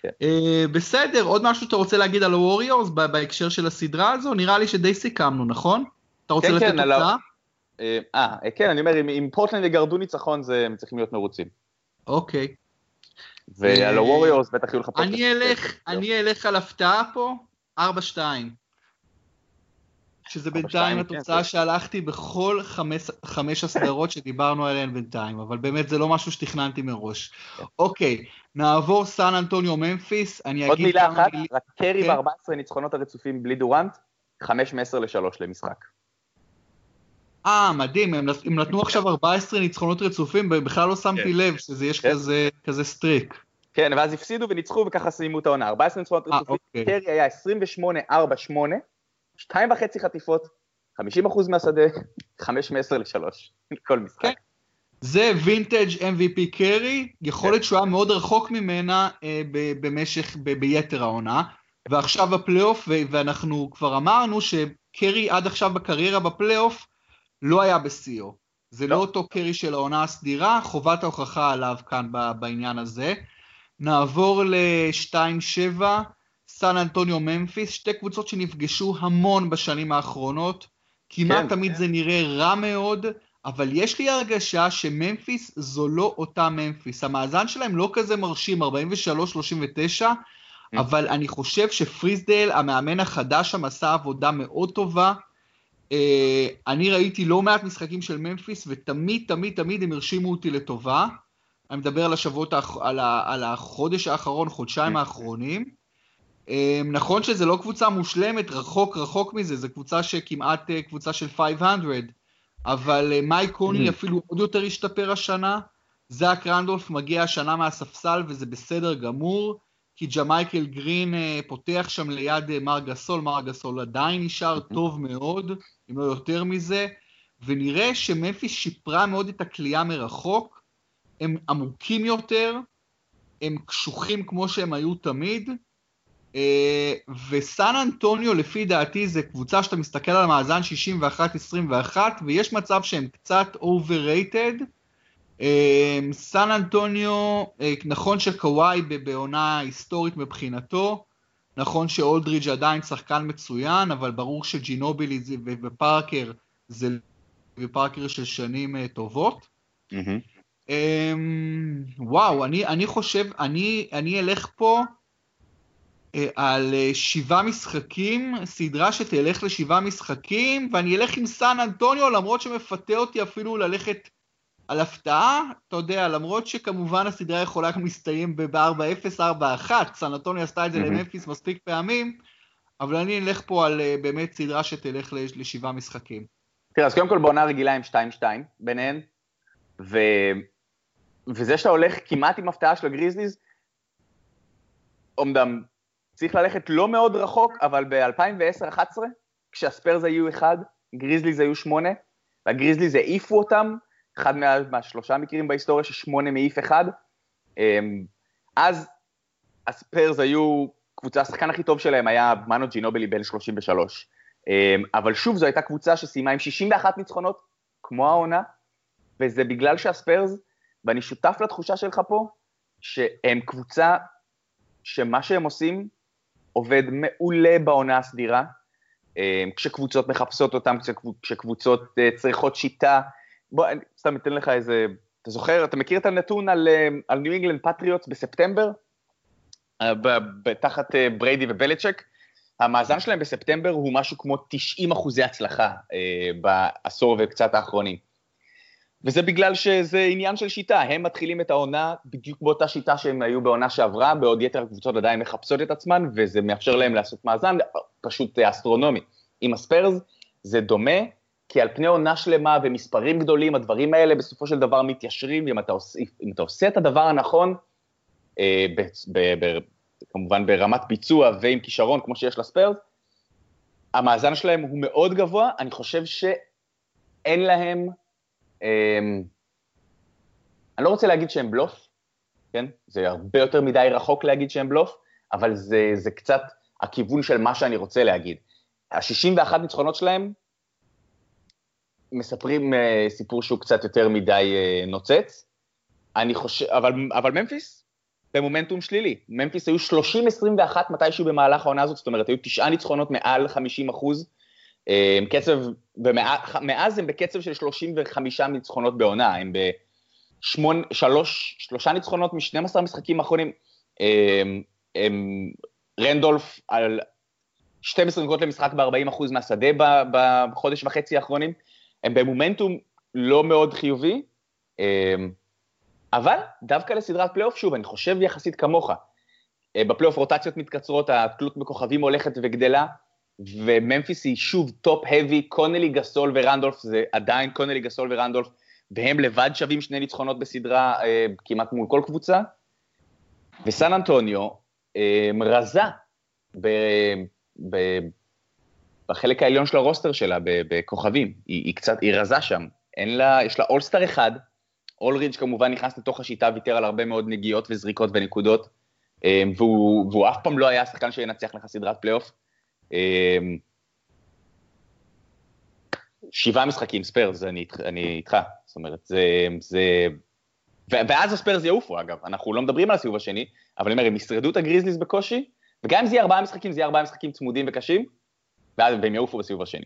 כן. Uh, בסדר, עוד משהו שאתה רוצה להגיד על הווריורס בהקשר של הסדרה הזו? נראה לי שדי סיכמנו, נכון? אתה רוצה כן, לתת כן, תוצאה? אה, uh, כן, אני אומר, אם, פורטלנד יגרדו ניצחון, הם צריכים להיות מרוצים. אוקיי. ועל הווריורס בטח יהיו לך פה... אני אלך על הפתעה פה, 4-2. שזה בינתיים התוצאה כן, שהלכתי בכל חמש, חמש הסדרות שדיברנו עליהן בינתיים, אבל באמת זה לא משהו שתכננתי מראש. כן. אוקיי, נעבור סן אנטוניו ממפיס, אני אגיד... עוד מילה אחת, מיל... רק קרי כן. ב-14 ניצחונות הרצופים בלי דורנט, 5 מ-10 ל-3 למשחק. אה, מדהים, הם, הם נתנו עכשיו 14 ניצחונות רצופים, בכלל לא שמתי כן. לב שזה יש כן. כזה, כזה streak. כן, ואז הפסידו וניצחו וככה סיימו את העונה. 14 ניצחונות אה, רצופים, אוקיי. קרי היה 28-4-8, שתיים וחצי חטיפות, 50% מהשדה, 5 מ-10 ל-3, כל משחק. כן. זה vintage MVP קרי, יכול להיות כן. שהוא היה מאוד רחוק ממנה אה, במשך, ב- ביתר העונה, ועכשיו הפלייאוף, ואנחנו כבר אמרנו שקרי עד עכשיו בקריירה בפלייאוף לא היה בשיאו. זה לא. לא אותו קרי של העונה הסדירה, חובת ההוכחה עליו כאן בעניין הזה. נעבור ל-2-7, סן אנטוניו ממפיס, שתי קבוצות שנפגשו המון בשנים האחרונות. כמעט כן, תמיד כן. זה נראה רע מאוד, אבל יש לי הרגשה שממפיס זו לא אותה ממפיס. המאזן שלהם לא כזה מרשים, 43-39, mm. אבל אני חושב שפריסדל, המאמן החדש שם, עשה עבודה מאוד טובה. אה, אני ראיתי לא מעט משחקים של ממפיס, ותמיד, תמיד, תמיד הם הרשימו אותי לטובה. אני מדבר על השבועות, על, ה, על החודש האחרון, חודשיים האחרונים. אה, נכון שזה לא קבוצה מושלמת, רחוק רחוק מזה, זו קבוצה שכמעט אה, קבוצה של 500, אבל מייק קונלי אפילו עוד יותר השתפר השנה. זאק רנדולף מגיע השנה מהספסל וזה בסדר גמור. כי ג'מייקל גרין אה, פותח שם ליד אה, מארק גסול, מארק גסול עדיין נשאר טוב מאוד, אם לא יותר מזה, ונראה שמפיס שיפרה מאוד את הקליעה מרחוק, הם עמוקים יותר, הם קשוחים כמו שהם היו תמיד, אה, וסן אנטוניו לפי דעתי זה קבוצה שאתה מסתכל על המאזן 61-21 ויש מצב שהם קצת overrated, אמ, סן אנטוניו, אה, נכון שקוואי בעונה היסטורית מבחינתו, נכון שאולדרידג' עדיין שחקן מצוין, אבל ברור שג'ינובילי ופארקר זה ופארקר של שנים אה, טובות. Mm-hmm. וואו, אני, אני חושב, אני, אני אלך פה אה, על שבעה משחקים, סדרה שתלך לשבעה משחקים, ואני אלך עם סן אנטוניו, למרות שמפתה אותי אפילו ללכת על הפתעה, אתה יודע, למרות שכמובן הסדרה יכולה גם להסתיים ב-4-0, 4-1, סנטוני עשתה את זה למפיס מספיק פעמים, אבל אני אלך פה על אה, באמת סדרה שתלך לשבעה משחקים. תראה, אז קודם כל בעונה רגילה עם 2-2 ביניהן, ו... וזה שאתה הולך כמעט עם הפתעה של הגריזליז, אומנם צריך ללכת לא מאוד רחוק, אבל ב-2010-2011, כשהספרס היו 1, גריזליז היו 8, והגריזליז העיפו אותם, אחד מה, מהשלושה מקרים בהיסטוריה ששמונה מעיף אחד. אמ, אז הספרס היו, קבוצה, השחקן הכי טוב שלהם היה מנו ג'ינובלי בן 33. אמ, אבל שוב, זו הייתה קבוצה שסיימה עם 61 ניצחונות, כמו העונה, וזה בגלל שהספרס, ואני שותף לתחושה שלך פה, שהם קבוצה שמה שהם עושים עובד מעולה בעונה הסדירה, אמ, כשקבוצות מחפשות אותם, כשקבוצות אה, צריכות שיטה, בוא, אני סתם אתן לך איזה, אתה זוכר, אתה מכיר את הנתון על, אה, על ניו אינגלנד פטריוטס בספטמבר? אה, תחת אה, בריידי ובלצ'ק? המאזן שלהם בספטמבר הוא משהו כמו 90 אחוזי הצלחה אה, בעשור וקצת האחרונים. וזה בגלל שזה עניין של שיטה, הם מתחילים את העונה בדיוק באותה שיטה שהם היו בעונה שעברה, בעוד יתר הקבוצות עדיין מחפשות את עצמן, וזה מאפשר להם לעשות מאזן פשוט אסטרונומי. עם הספיירס זה דומה, כי על פני עונה שלמה ומספרים גדולים, הדברים האלה בסופו של דבר מתיישרים, ואם אתה עושה, אתה עושה את הדבר הנכון, אה, ב, ב, ב, כמובן ברמת ביצוע ועם כישרון כמו שיש לספיירס, המאזן שלהם הוא מאוד גבוה, אני חושב שאין להם, אה, אני לא רוצה להגיד שהם בלוף, כן? זה הרבה יותר מדי רחוק להגיד שהם בלוף, אבל זה, זה קצת הכיוון של מה שאני רוצה להגיד. ה-61 ניצחונות שלהם מספרים uh, סיפור שהוא קצת יותר מדי uh, נוצץ. אני חושב, אבל, אבל ממפיס במומנטום שלילי. ממפיס היו 30-21 מתישהו במהלך העונה הזאת, זאת אומרת, היו תשעה ניצחונות מעל 50 אחוז. אה, קצב, ומאז הם בקצב של 35 ניצחונות בעונה, הם בשלושה ניצחונות מ-12 משחקים האחרונים. הם, הם, רנדולף על 12 נקודות למשחק ב-40 אחוז מהשדה בחודש וחצי האחרונים. הם במומנטום לא מאוד חיובי, אמ, אבל דווקא לסדרת פלייאוף, שוב, אני חושב יחסית כמוך, אה, בפלייאוף רוטציות מתקצרות, התלות בכוכבים הולכת וגדלה, וממפיס היא שוב top-heavy, קונלי גסול ורנדולף, זה עדיין קונלי גסול ורנדולף, והם לבד שווים שני ניצחונות בסדרה אה, כמעט מול כל קבוצה. וסן אנטוניו אה, רזה ב, ב, בחלק העליון של ה roster שלה בכוכבים, היא, היא קצת, היא רזה שם, אין לה, יש לה all-star אחד, אולדרידג' כמובן נכנס לתוך השיטה, ויתר על הרבה מאוד נגיעות וזריקות ונקודות, אמ, והוא, והוא אף פעם לא היה השחקן שינצח לך סדרת פלייאוף. אמ, שבעה משחקים ספיירס, אני, אני איתך, זאת אומרת, זה, זה... ואז הספיירס יעופו, אגב, אנחנו לא מדברים על הסיבוב השני, אבל אני אומר, הם ישרדו את הגריזליס בקושי, וגם אם זה יהיה ארבעה משחקים, זה יהיה ארבעה משחקים צמודים וקשים, והם יעופו בסיבוב השני.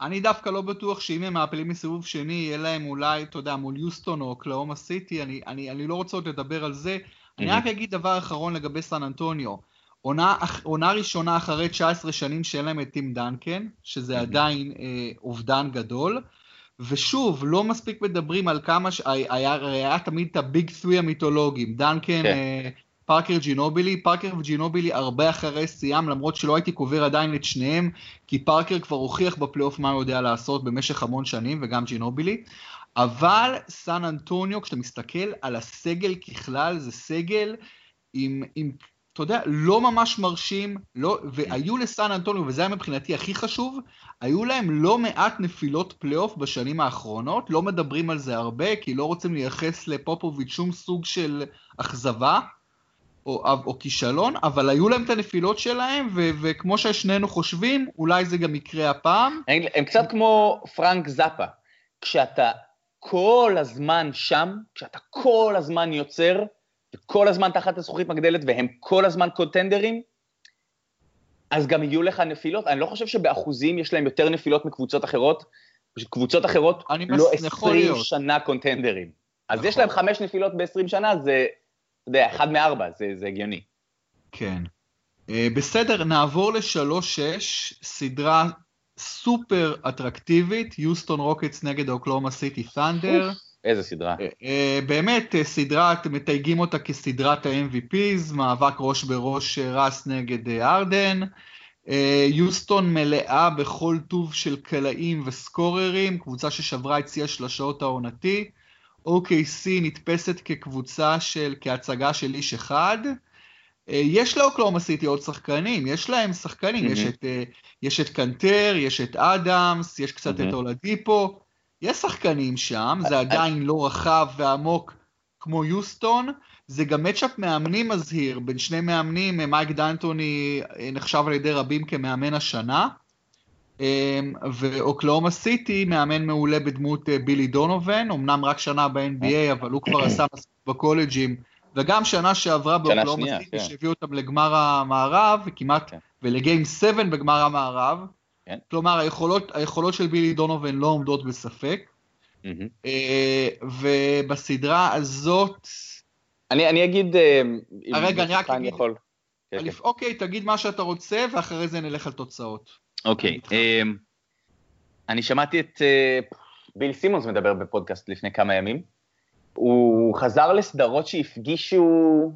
אני דווקא לא בטוח שאם הם מעפילים מסיבוב שני, יהיה להם אולי, אתה יודע, מול יוסטון או קלאומה סיטי, אני, אני, אני לא רוצה עוד לדבר על זה. Mm-hmm. אני רק אגיד דבר אחרון לגבי סן אנטוניו. עונה, עונה ראשונה אחרי 19 שנים שאין להם את טים דנקן, שזה. עדיין אה, אובדן גדול. ושוב, לא מספיק מדברים על כמה, ש... היה, היה תמיד את ה big 3 המיתולוגיים, דנקן, כן. אה, פארקר ג'ינובילי, פארקר וג'ינובילי הרבה אחרי שיאם, למרות שלא הייתי קובר עדיין את שניהם, כי פארקר כבר הוכיח בפלייאוף מה הוא יודע לעשות במשך המון שנים, וגם ג'ינובילי. אבל סן אנטוניו, כשאתה מסתכל על הסגל ככלל, זה סגל עם, עם אתה יודע, לא ממש מרשים, לא, והיו לסן אנטוניו, וזה היה מבחינתי הכי חשוב, היו להם לא מעט נפילות פלייאוף בשנים האחרונות, לא מדברים על זה הרבה, כי לא רוצים לייחס לפופוביץ' שום סוג של אכזבה, או, או כישלון, אבל היו להם את הנפילות שלהם, ו, וכמו ששנינו חושבים, אולי זה גם יקרה הפעם. הם, הם קצת כמו פרנק זאפה, כשאתה כל הזמן שם, כשאתה כל הזמן יוצר, וכל הזמן תחת הזכוכית מגדלת, והם כל הזמן קונטנדרים, אז גם יהיו לך נפילות. אני לא חושב שבאחוזים יש להם יותר נפילות מקבוצות אחרות, פשוט קבוצות אחרות לא עשרים שנה קונטנדרים. אז נכון. יש להם חמש נפילות ב-20 שנה, זה, אתה יודע, אחד מארבע, זה, זה הגיוני. כן. Uh, בסדר, נעבור לשלוש-שש, סדרה סופר אטרקטיבית, יוסטון רוקטס נגד אוקלאומה סיטי ת'אנדר. איזה סדרה. Uh, uh, באמת, uh, סדרה, מתייגים אותה כסדרת ה-MVPs, מאבק ראש בראש רס נגד ארדן. יוסטון מלאה בכל טוב של קלעים וסקוררים, קבוצה ששברה את שיא השלשות העונתי. OKC נתפסת כקבוצה של, כהצגה של איש אחד. אה, יש לאוקלאומה סיטי עוד שחקנים, יש להם שחקנים, mm-hmm. יש, את, אה, יש את קנטר, יש את אדמס, יש קצת mm-hmm. את אולדיפו, יש שחקנים שם, זה עדיין לא רחב ועמוק כמו יוסטון, זה גם מצ'אפ מאמנים מזהיר, בין שני מאמנים, מייק דנטוני אה, נחשב על ידי רבים כמאמן השנה, אמ, ואוקלאומה סיטי, מאמן מעולה בדמות אה, בילי דונובן, אמנם רק שנה ב-NBA, אבל הוא כבר עשה מספיק בקולג'ים, וגם שנה שעברה באוקלאומה סיטי, כן. שהביאו אותם לגמר המערב, וכמעט, כן. ולגיים 7 בגמר המערב. כן. כלומר, היכולות, היכולות של בילי דונובן לא עומדות בספק. Mm-hmm. ובסדרה הזאת... אני, אני אגיד... אה, רגע, אני רק אגיד... יכול... כן, כן. אוקיי, תגיד מה שאתה רוצה, ואחרי זה נלך על תוצאות. אוקיי, אני שמעתי את אה, ביל סימונס מדבר בפודקאסט לפני כמה ימים. הוא חזר לסדרות שהפגישו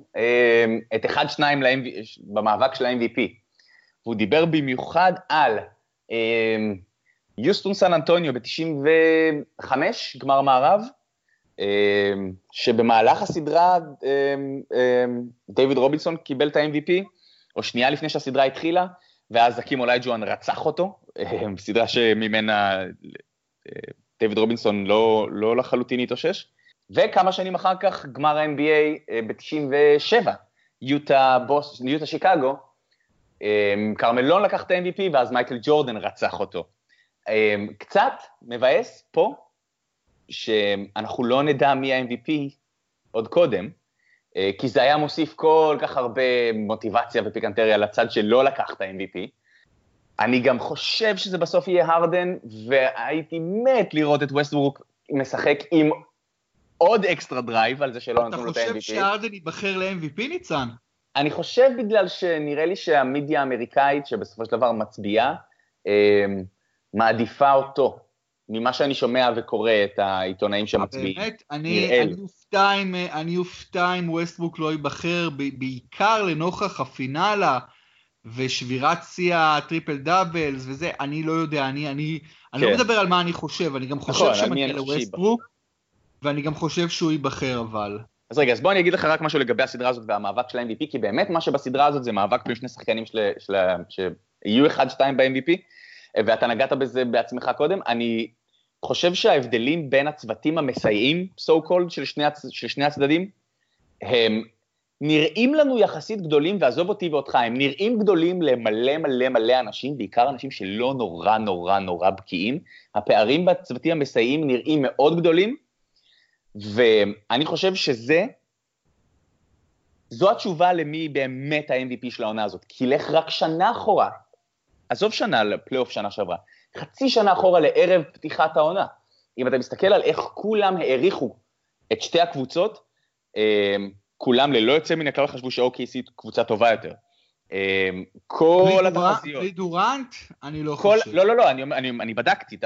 את אחד-שניים במאבק של ה-MVP. והוא דיבר במיוחד על יוסטון סן אנטוניו ב-95, גמר מערב, שבמהלך הסדרה דיוויד רובינסון קיבל את ה-MVP, או שנייה לפני שהסדרה התחילה, ואז אקים אולייג'ואן רצח אותו, סדרה שממנה אה, דיוויד רובינסון לא, לא לחלוטין התאושש. וכמה שנים אחר כך, גמר ה-NBA אה, ב-97, יוטה, יוטה שיקגו, קרמלון לקח את ה-MVP ואז מייקל ג'ורדן רצח אותו. קצת מבאס פה, שאנחנו לא נדע מי ה-MVP עוד קודם, אה, כי זה היה מוסיף כל כך הרבה מוטיבציה ופיקנטריה לצד שלא לקח את ה-MVP. אני גם חושב שזה בסוף יהיה הרדן, והייתי מת לראות את ווסטברוק משחק עם עוד extra drive על זה שלא נתנו לו את ה-MVP. אתה חושב שהרדן ייבחר ל-MVP, ניצן? אני חושב בגלל שנראה לי שהמידיה האמריקאית, שבסופו של דבר מצביעה, אה, מעדיפה אותו ממה שאני שומע וקורא את העיתונאים שמצביעים. באמת, אני, אופתע אם, ווסטברוק לא ייבחר, בעיקר לנוכח הפינאלה ושבירת שיא ה triple doubles וזה, אני לא יודע, אני, אני. אני לא כן. מדבר על מה אני חושב, אני גם חושב נכון, שמגיע לווסטברוק, ואני גם חושב שהוא ייבחר אבל. אז רגע, אז בוא אני אגיד לך רק משהו לגבי הסדרה הזאת והמאבק של ה-MVP, כי באמת מה שבסדרה הזאת זה מאבק בין שני שחקנים של, של, שיהיו אחד-שתיים ב-MVP, ואתה נגעת בזה בעצמך קודם, אני חושב שההבדלים בין הצוותים המסייעים, so called, של שני, הצ... של שני הצדדים, הם נראים לנו יחסית גדולים, ועזוב אותי ואותך, הם נראים גדולים למלא מלא מלא אנשים, בעיקר אנשים שלא נורא נורא נורא בקיאים. הפערים בצוותים המסייעים נראים מאוד גדולים, ואני חושב שזה, זו התשובה למי באמת ה-MVP של העונה הזאת. כי לך רק שנה אחורה, עזוב שנה לפלייאוף שנה שעברה, חצי שנה אחורה לערב פתיחת העונה. אם אתה מסתכל על איך כולם העריכו את שתי הקבוצות, אה, כולם ללא יוצא מן הכלל חשבו ש-OKC קבוצה טובה יותר. אה, כל התחזיות... בלי דורנט? אני לא כל, חושב. לא, לא, לא, אני, אני, אני בדקתי,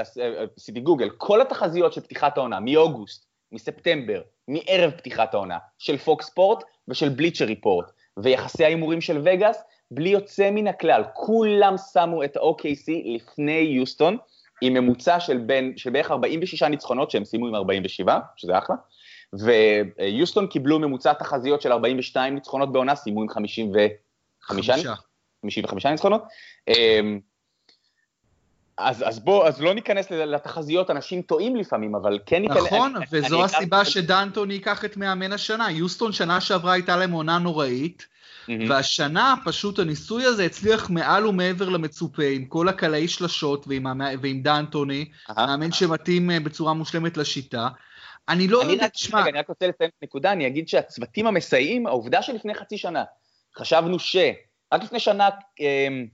עשיתי גוגל, כל התחזיות של פתיחת העונה, מאוגוסט, מספטמבר, מערב פתיחת העונה, של פוקס ספורט ושל בליצ'ר ריפורט, ויחסי ההימורים של וגאס, בלי יוצא מן הכלל, כולם שמו את ה-OKC לפני יוסטון, עם ממוצע של, בין, של בערך 46 ניצחונות, שהם סיימו עם 47, שזה אחלה, ויוסטון קיבלו ממוצע תחזיות של 42 ניצחונות בעונה, סיימו עם 55, 55 ניצחונות. אז, אז בוא, אז לא ניכנס לתחזיות, אנשים טועים לפעמים, אבל כן ניכנס... נכון, אני, וזו אני הסיבה אני... שדנטוני ייקח את מאמן השנה. יוסטון שנה שעברה הייתה להם עונה נוראית, mm-hmm. והשנה פשוט הניסוי הזה הצליח מעל ומעבר למצופה, עם כל הקלעי שלשות ועם, ועם דנטוני, uh-huh. מאמן שמתאים אה, בצורה מושלמת לשיטה. אני לא יודע, תשמע... אני רק רוצה לציין את הנקודה, אני אגיד שהצוותים המסייעים, העובדה שלפני חצי שנה חשבנו ש... רק לפני שנה אמ,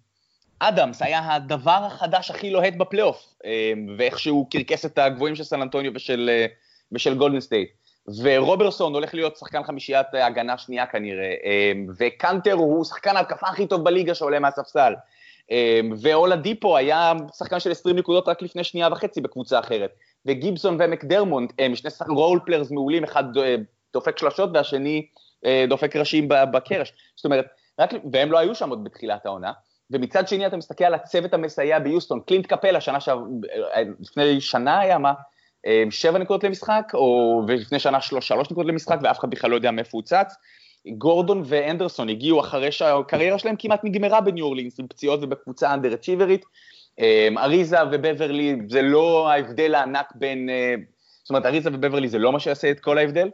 אדמס היה הדבר החדש הכי לוהט בפלייאוף, אמ, ואיך שהוא קרקס את הגבוהים של סן אנטוניו ושל, אה, ושל גולדן סטייט. ורוברסון הולך להיות שחקן חמישיית הגנה שנייה כנראה, אמ, וקנטר הוא שחקן ההתקפה הכי טוב בליגה שעולה מהספסל. ואולדיפו היה שחקן של 20 נקודות רק לפני שנייה וחצי בקבוצה אחרת. וגיבסון ומקדרמוט הם שני שחקן role players מעולים, אחד אה, דופק שלשות והשני אה, דופק ראשים בקרש. זאת אומרת, רק, והם לא היו שם עוד בתחילת העונה. ומצד שני אתה מסתכל על הצוות המסייע ביוסטון, קלינט קפלה, שנה שעבר, אה, לפני שנה היה מה? שבע נקודות למשחק, או ולפני שנה שלוש, שלוש נקודות למשחק, ואף אחד בכלל לא יודע מאיפה הוא צץ. גורדון ואנדרסון הגיעו אחרי שהקריירה שלהם כמעט נגמרה בניו אורלינס, עם פציעות ובקבוצה אנדר אצ'יברית. אמ, אריזה ובברלי זה לא ההבדל הענק בין, אה, זאת אומרת אריזה ובברלי זה לא מה שיעשה את כל ההבדל.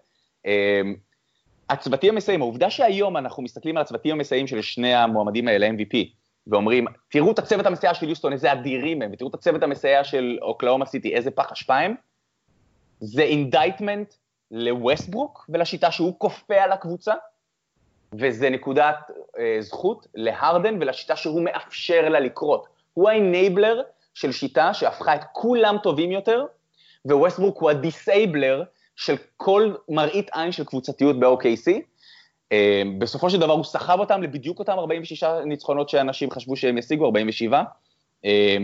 הצוותים המסייעים, העובדה שהיום אנחנו מסתכלים על הצוותים המסייעים של שני המועמדים האלה, MVP, ואומרים, תראו את הצוות המסייע של יוסטון, איזה אדירים הם, ותראו את הצוות המסייע של אוקלהומה סיטי, איזה פח אשפה הם, זה indictment לווסטברוק ולשיטה שהוא כופה על הקבוצה, וזה נקודת אה, זכות להרדן ולשיטה שהוא מאפשר לה לקרות. הוא ה enabler של שיטה שהפכה את כולם טובים יותר, וווסטברוק הוא ה disabler של כל מראית עין של קבוצתיות ב-OKC. אה, בסופו של דבר הוא סחב אותם לבדיוק אותם 46 ניצחונות שאנשים חשבו שהם ישיגו, 47. אה,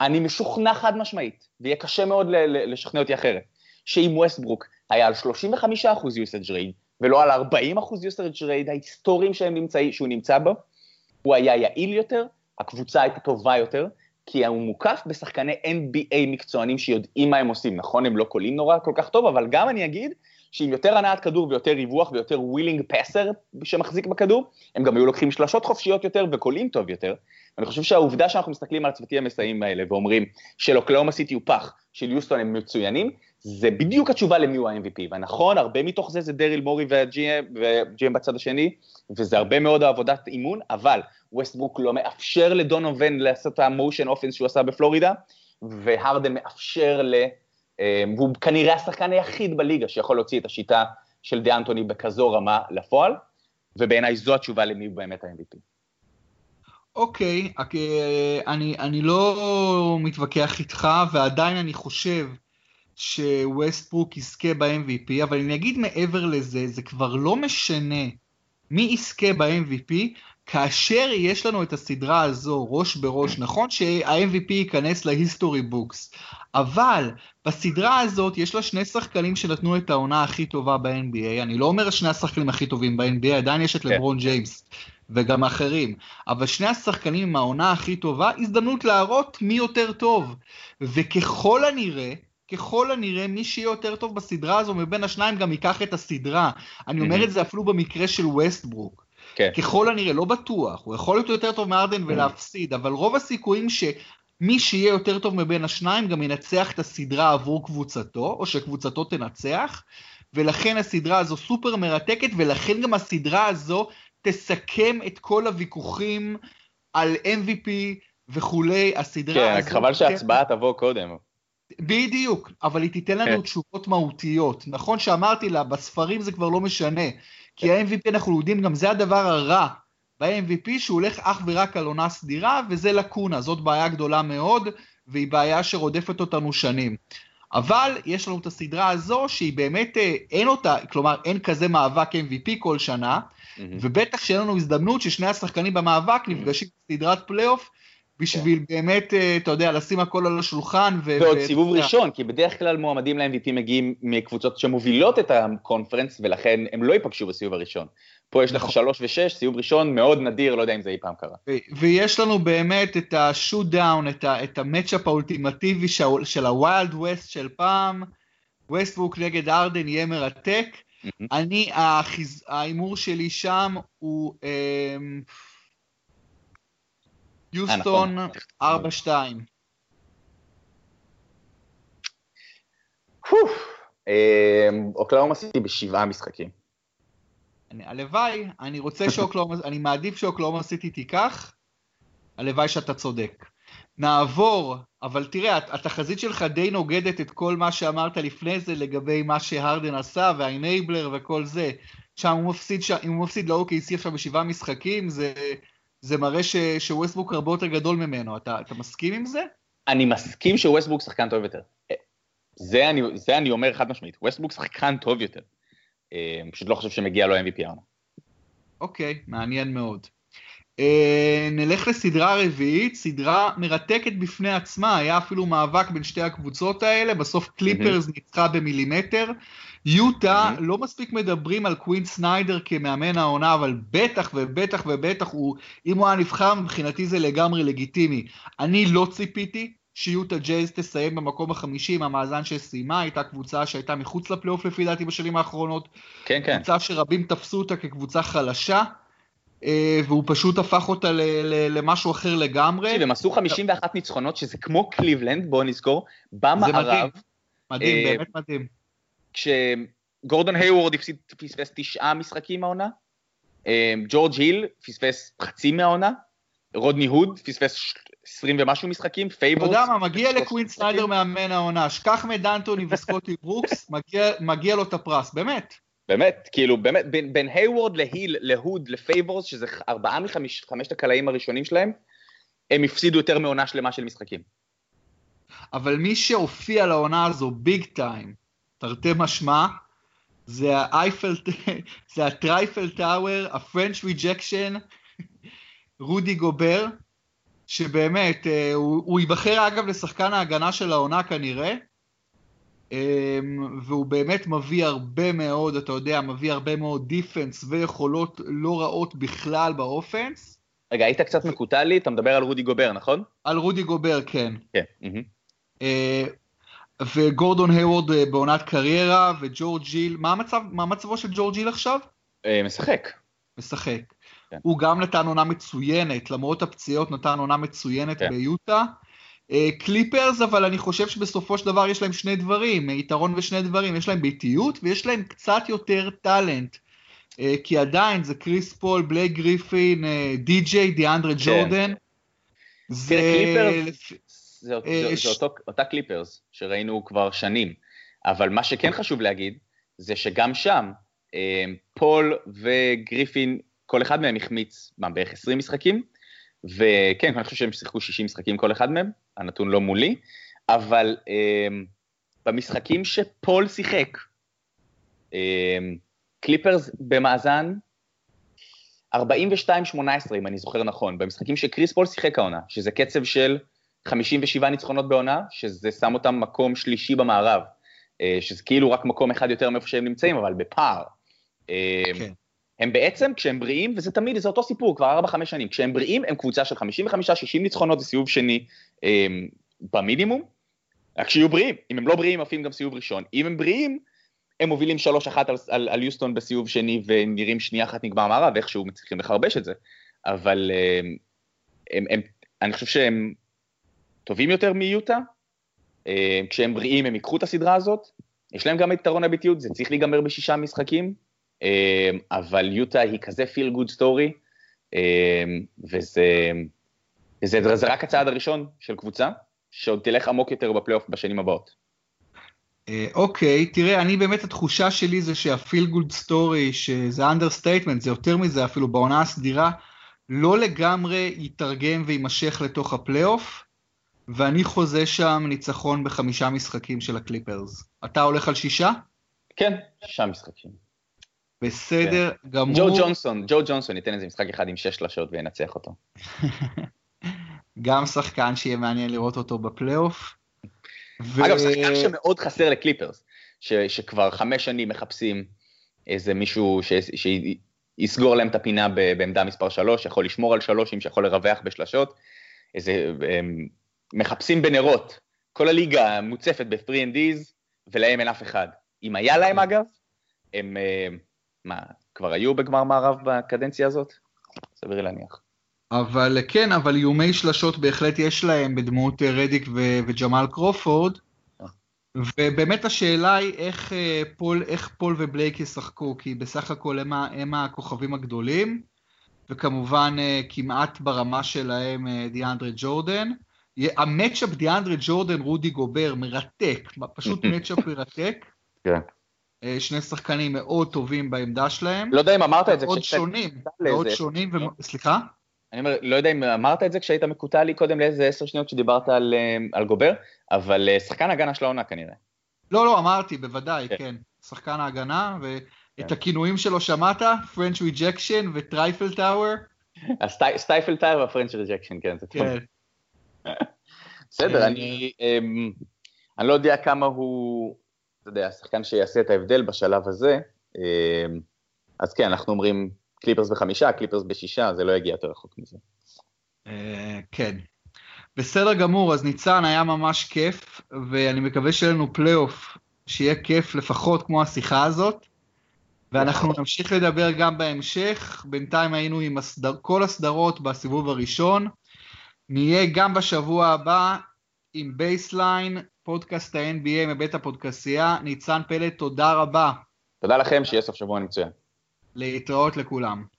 אני משוכנע חד משמעית, ויהיה קשה מאוד לשכנע אותי אחרת, שאם ווסטברוק היה על 35% usage rate, ולא על 40% usage rate ההיסטוריים שהוא נמצא בו, הוא היה יעיל יותר, הקבוצה הייתה טובה יותר, כי הוא מוקף בשחקני NBA מקצוענים שיודעים מה הם עושים. נכון, הם לא קולעים נורא כל כך טוב, אבל גם אני אגיד שעם יותר הנעת כדור ויותר ריווח ויותר willing passer שמחזיק בכדור, הם גם היו לוקחים שלשות חופשיות יותר וקולעים טוב יותר. אני חושב שהעובדה שאנחנו מסתכלים על הצוותים המסייעים האלה ואומרים של אוקלהומה סיטי הוא פח, של יוסטון הם מצוינים, זה בדיוק התשובה למי הוא ה-MVP. ונכון, הרבה מתוך זה זה דריל מורי וה GM בצד השני, וזה הרבה מאוד עבודת אימון, אבל ווסטברוק לא מאפשר לדונובן לעשות את ה motion offense שהוא עשה בפלורידה, והרדן מאפשר ל... אה, והוא כנראה השחקן היחיד בליגה שיכול להוציא את השיטה של דה אנטוני בכזו רמה לפועל, ובעיניי זו התשובה למי הוא באמת ה-MVP. אוקיי, אה, אני, אני לא מתווכח איתך, ועדיין אני חושב שווסטברוק יזכה ב-MVP, אבל אני אגיד מעבר לזה, זה כבר לא משנה מי יזכה ב-MVP, כאשר יש לנו את הסדרה הזו ראש בראש, נכון שה-MVP ייכנס ל history books, אבל בסדרה הזאת יש לה שני שחקנים שנתנו את העונה הכי טובה ב-NBA, אני לא אומר שני השחקנים הכי טובים ב-NBA, עדיין יש את כן. לברון ג'יימס וגם אחרים, אבל שני השחקנים עם העונה הכי טובה, הזדמנות להראות מי יותר טוב, וככל הנראה, ככל הנראה מי שיהיה יותר טוב בסדרה הזו מבין השניים גם ייקח את הסדרה. אני אומר את זה אפילו במקרה של ווסטברוק. כן. ככל הנראה, לא בטוח, הוא יכול להיות יותר טוב מארדן ולהפסיד, אבל רוב הסיכויים שמי שיהיה יותר טוב מבין השניים גם ינצח את הסדרה עבור קבוצתו, או שקבוצתו תנצח, ולכן הסדרה הזו סופר מרתקת, ולכן גם הסדרה הזו תסכם את כל הוויכוחים על MVP וכולי, הסדרה כן, הזו... כן, חבל שההצבעה תבוא קודם. בדיוק, אבל היא תיתן לנו כן. תשובות מהותיות. נכון שאמרתי לה, בספרים זה כבר לא משנה, כי. ה-MVP אנחנו יודעים, גם זה הדבר הרע ב-MVP, שהוא הולך אך ורק על עונה סדירה, וזה לקונה, זאת בעיה גדולה מאוד, והיא בעיה שרודפת אותנו שנים. אבל יש לנו את הסדרה הזו שהיא באמת, אה, אין אותה, כלומר אין כזה מאבק MVP כל שנה, mm-hmm. ובטח שאין לנו הזדמנות ששני השחקנים במאבק נפגשים בסדרת פלייאוף, בשביל yeah. באמת, אה, אתה יודע, לשים הכל על השולחן. ו- ועוד ו- סיבוב ו- ראשון, כי בדרך כלל מועמדים ל-MVP מגיעים מקבוצות שמובילות את הקונפרנס, ולכן הם לא ייפגשו בסיבוב הראשון. פה יש לך נכון. שלוש ושש, סיבוב ראשון מאוד נדיר, לא יודע אם זה אי פעם קרה. ויש לנו באמת את ה showdown, את ה matchup האולטימטיבי של ה Wild West של פעם, ווסטברוק נגד הארדן יהיה מרתק. אני, ההימור שלי שם הוא אמ, יוסטון 4-2. אמ, אוקלאומה סיטי בשבעה משחקים. אני, הלוואי, אני רוצה שאוקלאומה, אני מעדיף שאוקלאומה סיטי תיקח, הלוואי שאתה צודק. נעבור, אבל תראה, התחזית שלך די נוגדת את כל מה שאמרת לפני זה לגבי מה שהרדן עשה והאינייבלר וכל זה. שם הוא מפסיד. אם הוא מפסיד ל-OKC עכשיו בשבעה משחקים, זה, זה מראה ש... שווסטבוק הרבה יותר גדול ממנו. אתה, אתה מסכים עם זה? אני מסכים שווסטברוק שחקן טוב יותר. זה אני, זה אני אומר חד משמעית, ווסטברוק שחקן טוב יותר. אה, פשוט לא חושב שמגיע לו MVP העונה. אוקיי, מעניין מאוד. Uh, נלך לסדרה רביעית, סדרה מרתקת בפני עצמה, היה אפילו מאבק בין שתי הקבוצות האלה, בסוף קליפרס mm-hmm. ניצחה במילימטר. יוטה, mm-hmm. לא מספיק מדברים על קווין סניידר כמאמן העונה, אבל בטח ובטח ובטח, הוא, אם הוא היה נבחר, מבחינתי זה לגמרי לגיטימי. אני לא ציפיתי שיוטה ג'ייז תסיים במקום החמישי עם המאזן שסיימה, הייתה קבוצה שהייתה מחוץ לפלייאוף לפי דעתי בשנים האחרונות. כן, כן. קבוצה שרבים תפסו אותה כקבוצה חלשה, אה, והוא פשוט הפך אותה למשהו אחר לגמרי. תקשיב, הם עשו 51 ניצחונות, שזה כמו קליבלנד, בואו נזכור, במערב. זה מדהים, מדהים, אה, באמת מדהים. כשגורדון היוורד פספס תשעה משחקים מהעונה, אה, ג'ורג' היל פספס חצי מהעונה, רודני הוד פספס 20 ומשהו משחקים, פייבורס. אתה יודע מה, מגיע לקווין סניידר מאמן העונה, שכח מדנטוני וסקוטי ברוקס, מגיע, מגיע לו את הפרס, באמת. באמת, כאילו, באמת, בין, בין היוורד להיל, להוד, לפייבורס, שזה ארבעה מחמשת הקלעים הראשונים שלהם, הם הפסידו יותר מעונה שלמה של משחקים. אבל מי שהופיע לעונה הזו big time, תרתי משמע, זה ה Eiffel, זה ה Stifle Tower, ה French Rejection, רודי גובר, שבאמת, אה, הוא, הוא ייבחר אגב לשחקן ההגנה של העונה כנראה, אמ, והוא באמת מביא הרבה מאוד, אתה יודע, מביא הרבה מאוד defense ויכולות לא רעות בכלל ב offense. רגע, היית קצת מקוטע לי, אתה מדבר על רודי גובר, נכון? על רודי גובר, כן. כן. אה, וגורדון היוורד אה, בעונת קריירה, וג'ורג' היל, מה, המצב, מה מצבו של ג'ורג' היל עכשיו? משחק. משחק. כן. הוא גם נתן עונה מצוינת, למרות הפציעות נתן עונה מצוינת כן. ביוטה. קליפרס, אבל אני חושב שבסופו של דבר יש להם שני דברים, יתרון ושני דברים, יש להם ביתיות ויש להם קצת יותר talent. אה, כי עדיין זה קריס פול, בלייק גריפין, אה, די.ג'יי, דיאנדרה כן. ג'ורדן. זה... זה, זה, זה אותו, אותה קליפרס שראינו כבר שנים, אבל מה שכן חשוב להגיד, זה שגם שם, פול וגריפין כל אחד מהם החמיץ, מה, בערך 20 משחקים, וכן, אני חושב שהם שיחקו 60 משחקים כל אחד מהם, הנתון לא מולי, אבל אה, במשחקים שפול שיחק, אה, קליפרס במאזן 42-18, אם אני זוכר נכון, במשחקים שקריס פול שיחק העונה, שזה קצב של 57 ניצחונות בעונה, שזה שם אותם מקום שלישי במערב, אה, שזה כאילו רק מקום אחד יותר מאיפה שהם נמצאים, אבל בפער. אה, כן. הם בעצם, כשהם בריאים, וזה תמיד, זה אותו סיפור, כבר 4-5 שנים, כשהם בריאים, הם קבוצה של 55-60 ניצחונות, זה סיבוב שני אה, במינימום, רק שיהיו בריאים, אם הם לא בריאים, עפים גם סיבוב ראשון, אם הם בריאים, הם מובילים 3-1 על, על, על יוסטון בסיבוב שני, ונראים שנייה אחת נגמר המערב, איכשהו מצליחים לחרבש את זה, אבל הם, הם, אני חושב שהם טובים יותר מיוטה, אה, כשהם בריאים הם ייקחו את הסדרה הזאת, יש להם גם יתרון הביטיות, זה צריך להיגמר בשישה משחקים, אמ, אבל יוטה היא כזה feel good story, וזה, וזה זה רק הצעד הראשון של קבוצה, שעוד תלך עמוק יותר בפלייאוף בשנים הבאות. אה, אוקיי, תראה, אני באמת, התחושה שלי זה שה feel good story, שזה understatement, זה יותר מזה אפילו בעונה הסדירה, לא לגמרי יתרגם ויימשך לתוך הפלייאוף, ואני חוזה שם ניצחון בחמישה משחקים של הקליפרס. אתה הולך על שישה? כן, שישה משחקים. בסדר כן. גמור. ג'ו ג'ונסון, ג'ו ג'ונסון ייתן איזה משחק אחד עם שש שלשות וינצח אותו. גם שחקן שיהיה מעניין לראות אותו בפלייאוף. ו... אגב, שחקן שמאוד חסר לקליפרס, ש, שכבר חמש שנים מחפשים איזה מישהו ש, שיסגור להם את הפינה בעמדה מספר שלוש, יכול לשמור על שלושים, שיכול לרווח בשלשות, איזה, הם מחפשים בנרות, כל הליגה מוצפת ב three and D's, ולהם אין אף אחד. אם היה להם אגב, הם, אה, מה, כבר היו בגמר מערב בקדנציה הזאת? סביר להניח. אבל כן, אבל איומי שלשות בהחלט יש להם בדמות אה, רדיק ו- וג'מאל קרופורד. ובאמת השאלה היא איך אה, פול, איך פול ובלייק ישחקו, כי בסך הכל הם, הם הכוכבים הגדולים, וכמובן אה, כמעט ברמה שלהם דיאנדרה ג'ורדן. ה matchup דיאנדרה ג'ורדן רודי גובר מרתק, פשוט matchup מרתק. כן. שני שחקנים מאוד טובים בעמדה שלהם. לא יודע אם אמרת את זה. מאוד שונים, מאוד שונים, ו... סליחה? אני אומר, לא יודע אם אמרת את זה כשהיית מקוטע לי קודם לאיזה עשר שניות שדיברת על, אה, על גובר, אבל אה, שחקן הגנה של העונה כנראה. לא, לא, אמרתי, בוודאי, כן. כן. שחקן ההגנה, ואת כן. הכינויים שלו שמעת? French Rejection ו Stifle Tower? Stifle Tower ו French Rejection, כן, זה טוב. בסדר, אני, אמ, אני לא יודע כמה הוא, אתה יודע, השחקן שיעשה את ההבדל בשלב הזה, אמ, אז כן, אנחנו אומרים קליפרס בחמישה, קליפרס בשישה, זה לא יגיע יותר רחוק מזה. אה, כן. בסדר גמור, אז ניצן, היה ממש כיף, ואני מקווה שיהיה לנו פלייאוף שיהיה כיף לפחות כמו השיחה הזאת, ואנחנו נמשיך לדבר גם בהמשך. בינתיים היינו עם הסדר, כל הסדרות בסיבוב הראשון. נהיה גם בשבוע הבא עם בייסליין, פודקאסט ה-NBA מבית הפודקסייה. ניצן פלד, תודה רבה. תודה לכם, שיהיה סוף שבוע מצוין. להתראות לכולם.